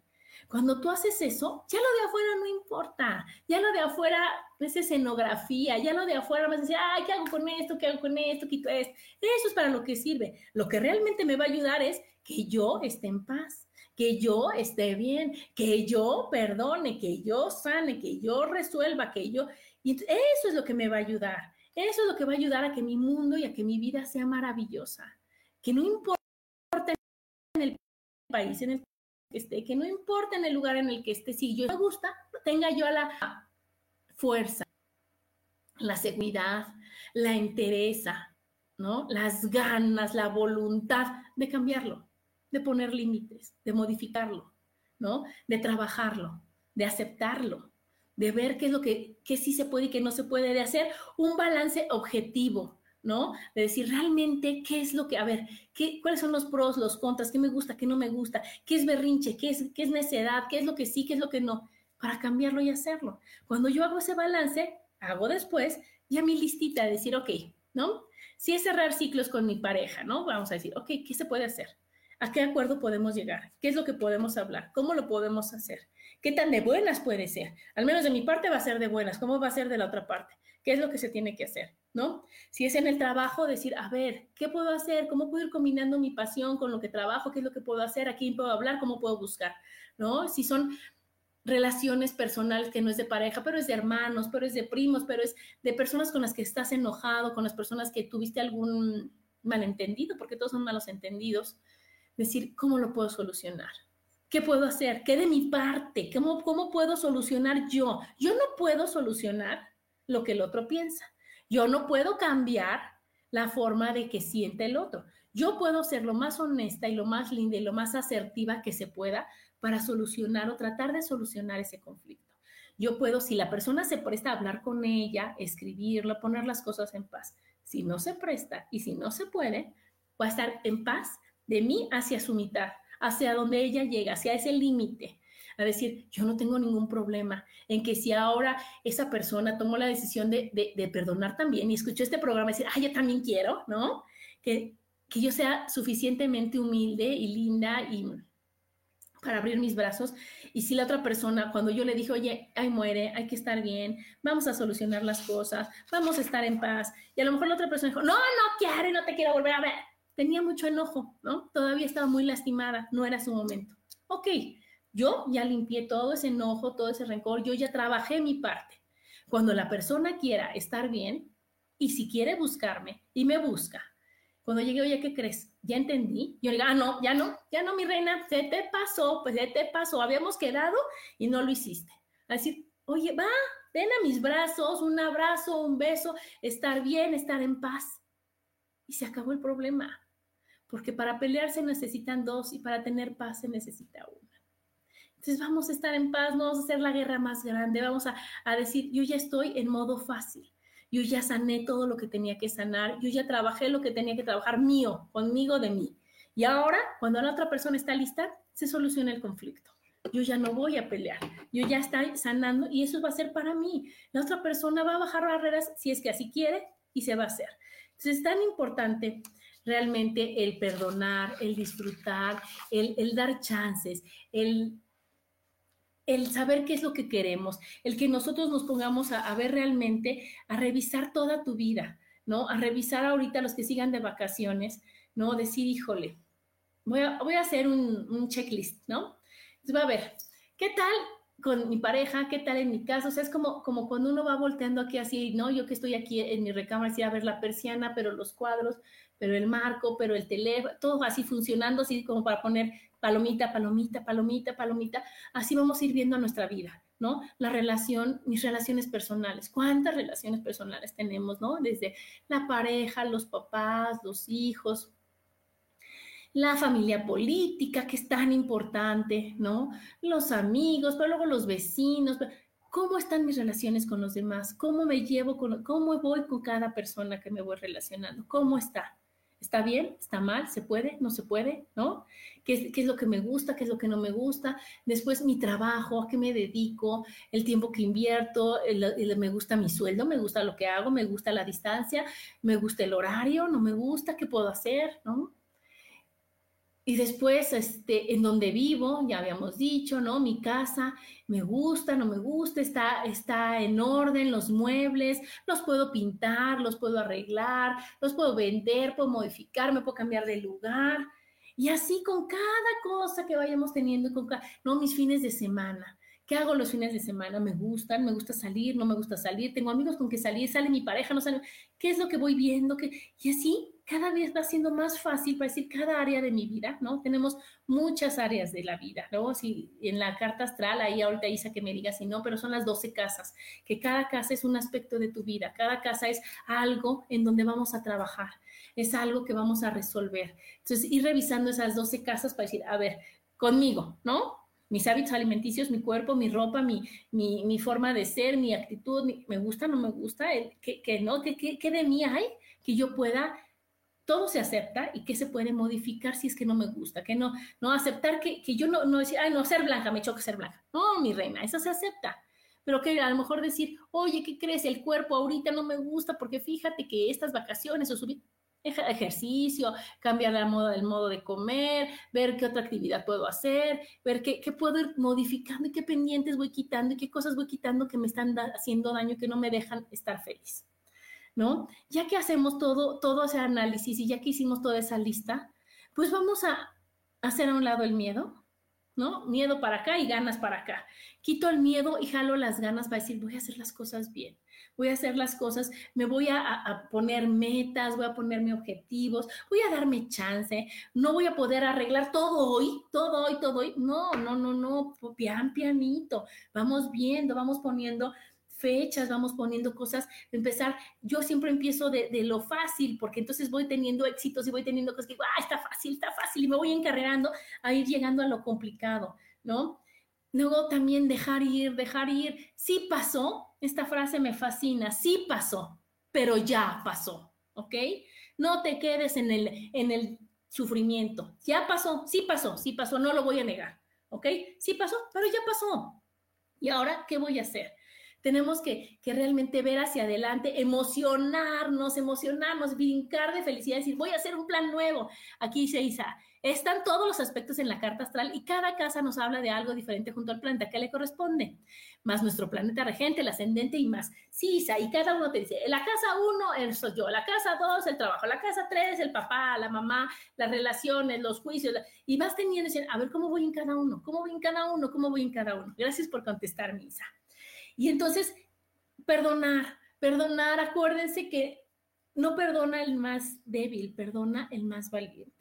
Cuando tú haces eso, ya lo de afuera no importa, ya lo de afuera es escenografía, ya lo de afuera vas a decir, ay, ¿qué hago con esto? ¿Qué hago con esto? Quito esto. Eso es para lo que sirve. Lo que realmente me va a ayudar es que yo esté en paz que yo esté bien, que yo perdone, que yo sane, que yo resuelva, que yo... Y eso es lo que me va a ayudar. Eso es lo que va a ayudar a que mi mundo y a que mi vida sea maravillosa. Que no importa en el país en el que esté, que no importa en el lugar en el que esté, si yo me gusta, tenga yo la fuerza, la seguridad, la entereza, ¿no? Las ganas, la voluntad de cambiarlo de poner límites, de modificarlo, ¿no? De trabajarlo, de aceptarlo, de ver qué es lo que, sí se puede y qué no se puede, de hacer un balance objetivo, ¿no? De decir realmente qué es lo que, a ver, qué, cuáles son los pros, los contras, qué me gusta, qué no me gusta, qué es berrinche, qué es, qué es necedad, qué es lo que sí, qué es lo que no. para cambiarlo y hacerlo. Cuando yo hago ese balance, hago después ya mi listita de decir, ok, ¿no? Si es cerrar ciclos con mi pareja, ¿no? Vamos a decir, ok, ¿qué se puede hacer? ¿A qué acuerdo podemos llegar? ¿Qué es lo que podemos hablar? ¿Cómo lo podemos hacer? ¿Qué tan de buenas puede ser? Al menos de mi parte va a ser de buenas. ¿Cómo va a ser de la otra parte? ¿Qué es lo que se tiene que hacer? ¿No? Si es en el trabajo, decir, a ver, ¿qué puedo hacer? ¿Cómo puedo ir combinando mi pasión con lo que trabajo? ¿Qué es lo que puedo hacer? ¿A quién puedo hablar? ¿Cómo puedo buscar? ¿No? Si son relaciones personales que no es de pareja, pero es de hermanos, pero es de primos, pero es de personas con las que estás enojado, con las personas que tuviste algún malentendido, porque todos son malos entendidos, decir, ¿cómo lo puedo solucionar? ¿Qué puedo hacer? ¿Qué de mi parte? ¿Cómo, ¿Cómo puedo solucionar yo? Yo no puedo solucionar lo que el otro piensa. Yo no puedo cambiar la forma de que siente el otro. Yo puedo ser lo más honesta y lo más linda y lo más asertiva que se pueda para solucionar o tratar de solucionar ese conflicto. Yo puedo, si la persona se presta a hablar con ella, escribirlo, poner las cosas en paz. Si no se presta y si no se puede, va a estar en paz de mí hacia su mitad, hacia donde ella llega, hacia ese límite. A decir, yo no tengo ningún problema en que si ahora esa persona tomó la decisión de, perdonar también y escuchó este programa y decir, ah, yo también quiero, ¿no? Que, que yo sea suficientemente humilde y linda y para abrir mis brazos. Y si la otra persona, cuando yo le dije, oye, ay, muere, hay que estar bien, vamos a solucionar las cosas, vamos a estar en paz. Y a lo mejor la otra persona dijo, no, no quiero, no te quiero volver a ver. Tenía mucho enojo, ¿no? Todavía estaba muy lastimada, no era su momento. Ok, yo ya limpié todo ese enojo, todo ese rencor, yo ya trabajé mi parte. Cuando la persona quiera estar bien y si quiere buscarme y me busca, cuando llegué, oye, ¿qué crees? Ya entendí. Yo le digo, ah, no, ya no, ya no, mi reina, se te pasó, pues se te pasó. Habíamos quedado y no lo hiciste. A decir, oye, va, ven a mis brazos, un abrazo, un beso, estar bien, estar en paz. Y se acabó el problema. Porque para pelear se necesitan dos y para tener paz se necesita una. Entonces vamos a estar en paz, no vamos a hacer la guerra más grande, vamos a, a decir, yo ya estoy en modo fácil yo ya sané todo lo que tenía que sanar, yo ya trabajé lo que tenía que trabajar mío, conmigo, de mí. Y ahora, cuando la otra persona está lista, se soluciona el conflicto. Yo ya no voy a pelear, yo ya estoy sanando y eso va a ser para mí. La otra persona va a bajar barreras si es que así quiere y se va a hacer. Entonces es tan importante realmente el perdonar, el disfrutar, el, el dar chances, el el saber qué es lo que queremos, el que nosotros nos pongamos a, ver realmente, a revisar toda tu vida, ¿no? A revisar ahorita los que sigan de vacaciones, ¿no? Decir, híjole, voy a, voy a hacer un, checklist, ¿no? Entonces, va a ver, ¿qué tal con mi pareja? ¿Qué tal en mi caso? O sea, es como, como cuando uno va volteando aquí así, ¿no? Yo que estoy aquí en mi recámara, así a ver la persiana, pero los cuadros, pero el marco, pero el teléfono, todo así funcionando, así como para poner palomita, palomita, palomita, palomita, así vamos a ir viendo nuestra vida, ¿no? La relación, mis relaciones personales, ¿cuántas relaciones personales tenemos, ¿no? Desde la pareja, los papás, los hijos, la familia política, que es tan importante, ¿no? Los amigos, pero luego los vecinos. ¿Cómo están mis relaciones con los demás? ¿Cómo me llevo con, cómo voy con cada persona que me voy relacionando? ¿Cómo está? ¿Está bien? ¿Está mal? ¿Se puede? ¿No se puede? ¿No? ¿Qué es, lo que me gusta? ¿Qué es lo que no me gusta? Después mi trabajo, a qué me dedico, el tiempo que invierto, me gusta mi sueldo, me gusta lo que hago, me gusta la distancia, me gusta el horario, no me gusta, ¿qué puedo hacer? ¿No? Y después, este, en donde vivo, ya habíamos dicho, ¿no? Mi casa, me gusta, no me gusta, está, está en orden, los muebles, los puedo pintar, los puedo arreglar, los puedo vender, puedo modificar, me puedo cambiar de lugar. Y así con cada cosa que vayamos teniendo, con no, mis fines de semana. ¿Qué hago los fines de semana? Me gustan, me gusta salir, no me gusta salir, tengo amigos con que salir, sale mi pareja, no sale. ¿Qué es lo que voy viendo? ¿Qué? Y así cada vez va siendo más fácil para decir cada área de mi vida, ¿no? Tenemos muchas áreas de la vida, ¿no? Si en la carta astral, ahí ahorita Isa que me diga si no, pero son las 12 casas, que cada casa es un aspecto de tu vida, cada casa es algo en donde vamos a trabajar, es algo que vamos a resolver. Entonces, ir revisando esas 12 casas para decir, a ver, conmigo, ¿no? mis hábitos alimenticios, mi cuerpo, mi ropa, mi, mi, forma de ser, mi actitud, me gusta, no me gusta, el, que, que no, que, que, de mí hay que yo pueda todo se acepta y que se puede modificar si es que no me gusta, que no, no aceptar que, que yo no, no decir, ay, no, ser blanca, me choca ser blanca. No, mi reina, eso se acepta. Pero que a lo mejor decir, oye, ¿qué crees? El cuerpo ahorita no me gusta porque fíjate que estas vacaciones o subir ejercicio, cambiar el modo, el modo de comer, ver qué otra actividad puedo hacer, ver qué, qué, puedo ir modificando y qué pendientes voy quitando y qué cosas voy quitando que me están haciendo daño, que no me dejan estar feliz. ¿No? Ya que hacemos todo, todo ese análisis y ya que hicimos toda esa lista, pues vamos a hacer a un lado el miedo, ¿no? Miedo para acá y ganas para acá. Quito el miedo y jalo las ganas para decir, voy a hacer las cosas bien, voy a hacer las cosas, me voy a, a, poner metas, voy a ponerme objetivos, voy a darme chance, no voy a poder arreglar todo hoy, todo hoy, todo hoy. No, no, no, no, pian pianito. Vamos viendo, vamos poniendo fechas, vamos poniendo cosas, empezar, yo siempre empiezo de, lo fácil, porque entonces voy teniendo éxitos y voy teniendo cosas que digo, ah, está fácil, está fácil, y me voy encarrerando a ir llegando a lo complicado, ¿no? Luego también dejar ir, dejar ir, sí pasó, esta frase me fascina, sí pasó, pero ya pasó, ¿ok? No te quedes en el, en el sufrimiento, ya pasó, sí pasó, sí pasó, no lo voy a negar, ¿ok? Sí pasó, pero ya pasó. ¿Y ahora qué voy a hacer? Tenemos que, realmente ver hacia adelante, emocionarnos, emocionarnos, brincar de felicidad, decir, voy a hacer un plan nuevo. Aquí dice Isa, están todos los aspectos en la carta astral y cada casa nos habla de algo diferente junto al planeta que le corresponde, más nuestro planeta regente, el ascendente y más. Sí, Isa, y cada uno te dice, la casa uno, soy yo, la casa dos, el trabajo, la casa tres, el papá, la mamá, las relaciones, los juicios, y vas teniendo, a ver cómo voy en cada uno, cómo voy en cada uno, cómo voy en cada uno. Gracias por contestar, Isa. Y entonces, perdonar, perdonar, acuérdense que no perdona el más débil, perdona el más valiente.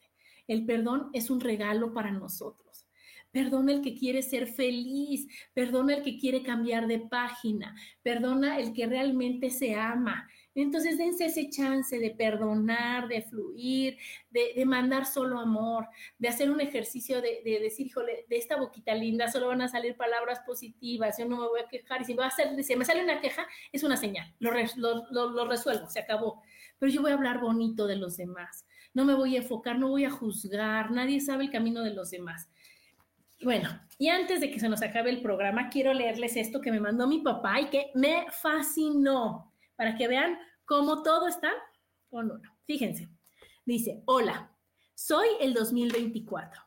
El perdón es un regalo para nosotros. Perdona el que quiere ser feliz, perdona el que quiere cambiar de página, perdona el que realmente se ama, entonces dense ese chance de perdonar, de fluir, de, mandar solo amor, de hacer un ejercicio de, decir, híjole, de esta boquita linda solo van a salir palabras positivas, yo no me voy a quejar, y si, va me sale una queja, es una señal, lo resuelvo, se acabó. Pero yo voy a hablar bonito de los demás, no me voy a enfocar, no voy a juzgar, nadie sabe el camino de los demás. Bueno, y antes de que se nos acabe el programa, quiero leerles esto que me mandó mi papá y que me fascinó para que vean cómo todo está con uno. Fíjense, dice, hola, soy el 2024.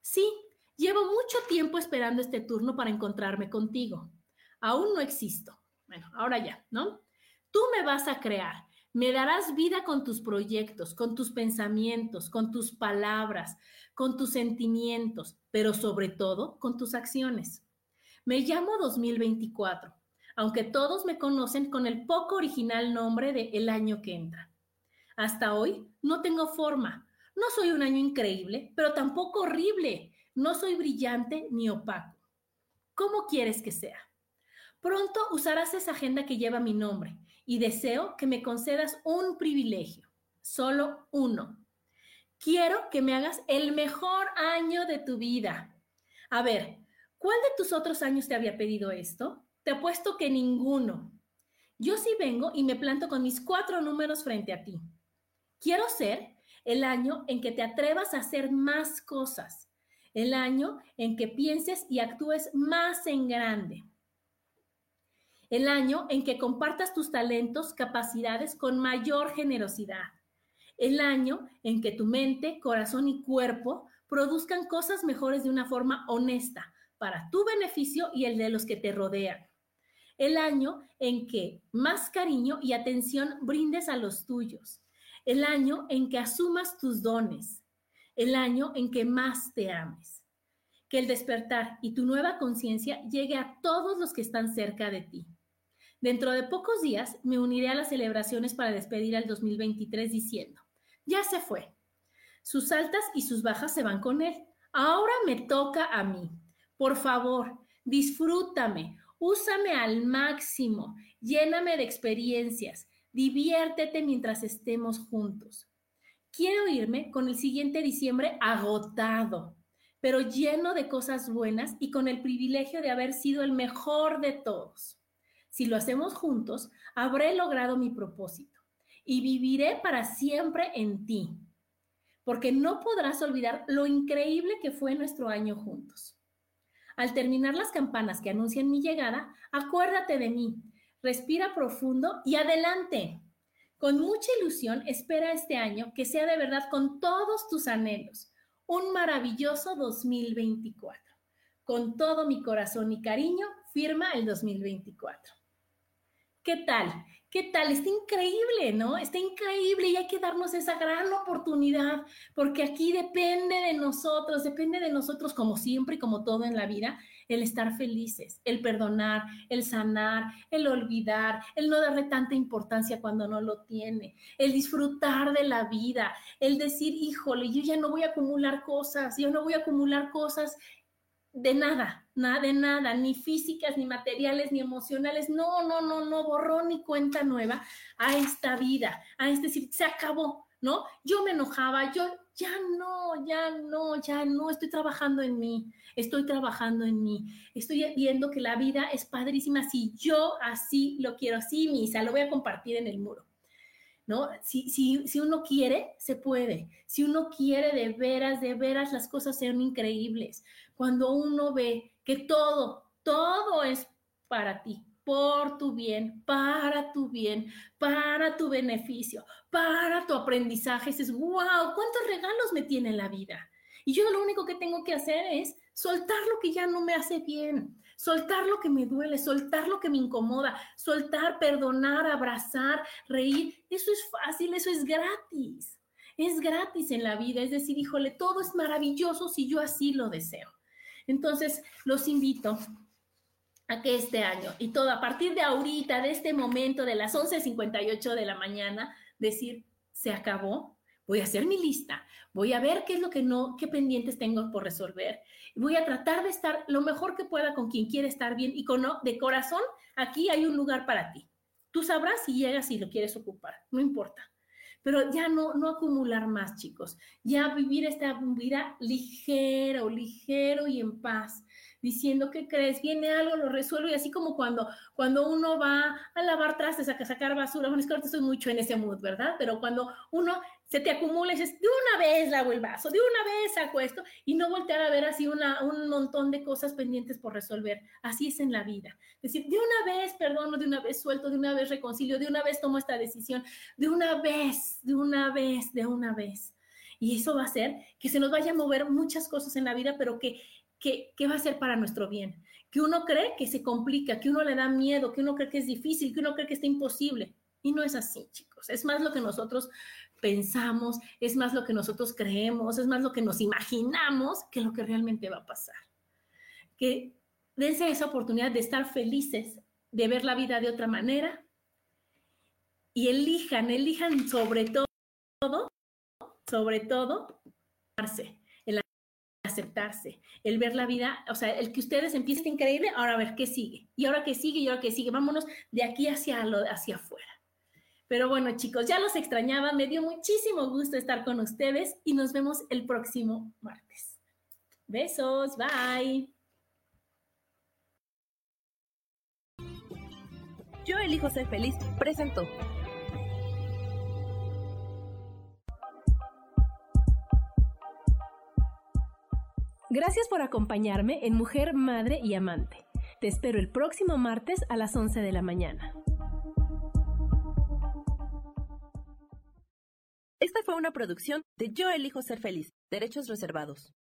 Sí, llevo mucho tiempo esperando este turno para encontrarme contigo. Aún no existo. Bueno, ahora ya, ¿no? Tú me vas a crear, me darás vida con tus proyectos, con tus pensamientos, con tus palabras, con tus sentimientos, pero sobre todo con tus acciones. Me llamo 2024 aunque todos me conocen con el poco original nombre de El año que entra. Hasta hoy no tengo forma. No soy un año increíble, pero tampoco horrible. No soy brillante ni opaco. ¿Cómo quieres que sea? Pronto usarás esa agenda que lleva mi nombre y deseo que me concedas un privilegio, solo uno. Quiero que me hagas el mejor año de tu vida. A ver, ¿cuál de tus otros años te había pedido esto? Te apuesto que ninguno. Yo sí vengo y me planto con mis cuatro números frente a ti. Quiero ser el año en que te atrevas a hacer más cosas, el año en que pienses y actúes más en grande, el año en que compartas tus talentos, capacidades con mayor generosidad, el año en que tu mente, corazón y cuerpo produzcan cosas mejores de una forma honesta para tu beneficio y el de los que te rodean el año en que más cariño y atención brindes a los tuyos, el año en que asumas tus dones, el año en que más te ames. Que el despertar y tu nueva conciencia llegue a todos los que están cerca de ti. Dentro de pocos días me uniré a las celebraciones para despedir al 2023 diciendo, ya se fue. Sus altas y sus bajas se van con él. Ahora me toca a mí. Por favor, disfrútame, Úsame al máximo, lléname de experiencias, diviértete mientras estemos juntos. Quiero irme con el siguiente diciembre agotado, pero lleno de cosas buenas y con el privilegio de haber sido el mejor de todos. Si lo hacemos juntos, habré logrado mi propósito y viviré para siempre en ti, porque no podrás olvidar lo increíble que fue nuestro año juntos. Al terminar las campanas que anuncian mi llegada, acuérdate de mí, respira profundo y adelante. Con mucha ilusión espera este año que sea de verdad con todos tus anhelos. Un maravilloso 2024. Con todo mi corazón y cariño, firma el 2024. ¿Qué tal? ¿Qué tal? Está increíble, ¿no? Está increíble y hay que darnos esa gran oportunidad, porque aquí depende de nosotros, depende de nosotros como siempre y como todo en la vida, el estar felices, el perdonar, el sanar, el olvidar, el no darle tanta importancia cuando no lo tiene, el disfrutar de la vida, el decir, híjole, yo ya no voy a acumular cosas, yo no voy a acumular cosas de nada, nada de nada, ni físicas, ni materiales, ni emocionales. No, no, no, no, borró ni cuenta nueva a esta vida, a este decir, se acabó, ¿no? Yo me enojaba, yo ya no, ya no, ya no, estoy trabajando en mí, estoy trabajando en mí, estoy viendo que la vida es padrísima si yo así lo quiero, así, misa, lo voy a compartir en el muro. ¿No? Si, si, si uno quiere, se puede. Si uno quiere de veras, de veras, las cosas sean increíbles. Cuando uno ve que todo, todo es para ti, por tu bien, para tu bien, para tu beneficio, para tu aprendizaje, dices, wow, ¿cuántos regalos me tiene la vida? Y yo lo único que tengo que hacer es soltar lo que ya no me hace bien, soltar lo que me duele, soltar lo que me incomoda, soltar, perdonar, abrazar, reír. Eso es fácil, eso es gratis. Es gratis en la vida, es decir, híjole, todo es maravilloso si yo así lo deseo. Entonces, los invito a que este año y todo a partir de ahorita, de este momento, de las 11.58 de la mañana, decir, se acabó, voy a hacer mi lista, voy a ver qué es lo que no, qué pendientes tengo por resolver, voy a tratar de estar lo mejor que pueda con quien quiere estar bien y con de corazón, aquí hay un lugar para ti. Tú sabrás si llegas y lo quieres ocupar, no importa. Pero ya no, no acumular más, chicos. Ya vivir esta vida ligero, ligero y en paz diciendo que crees, viene algo, lo resuelvo y así como cuando, cuando uno va a lavar trastes, a sacar basura, bueno, es que ahorita estoy mucho en ese mood, ¿verdad? Pero cuando uno se te acumula y dices, de una vez lavo el vaso, de una vez saco esto y no voltear a ver así una, un montón de cosas pendientes por resolver. Así es en la vida. Es decir, de una vez perdono, de una vez suelto, de una vez reconcilio, de una vez tomo esta decisión, de una vez, de una vez, de una vez. Y eso va a hacer que se nos vaya a mover muchas cosas en la vida, pero que que, va a ser para nuestro bien, que uno cree que se complica, que uno le da miedo, que uno cree que es difícil, que uno cree que está imposible. Y no es así, chicos. Es más lo que nosotros pensamos, es más lo que nosotros creemos, es más lo que nos imaginamos que lo que realmente va a pasar. Que dense esa oportunidad de estar felices, de ver la vida de otra manera y elijan, elijan sobre todo, sobre todo, aceptarse, el ver la vida, o sea, el que ustedes empiecen increíble, ahora a ver qué sigue, y ahora qué sigue, y ahora qué sigue, vámonos de aquí hacia, lo, hacia afuera. Pero bueno, chicos, ya los extrañaba, me dio muchísimo gusto estar con ustedes y nos vemos el próximo martes. Besos, bye. Yo elijo ser feliz, presento. Gracias por acompañarme en Mujer, Madre y Amante. Te espero el próximo martes a las 11 de la mañana. Esta fue una producción de Yo elijo ser feliz, derechos reservados.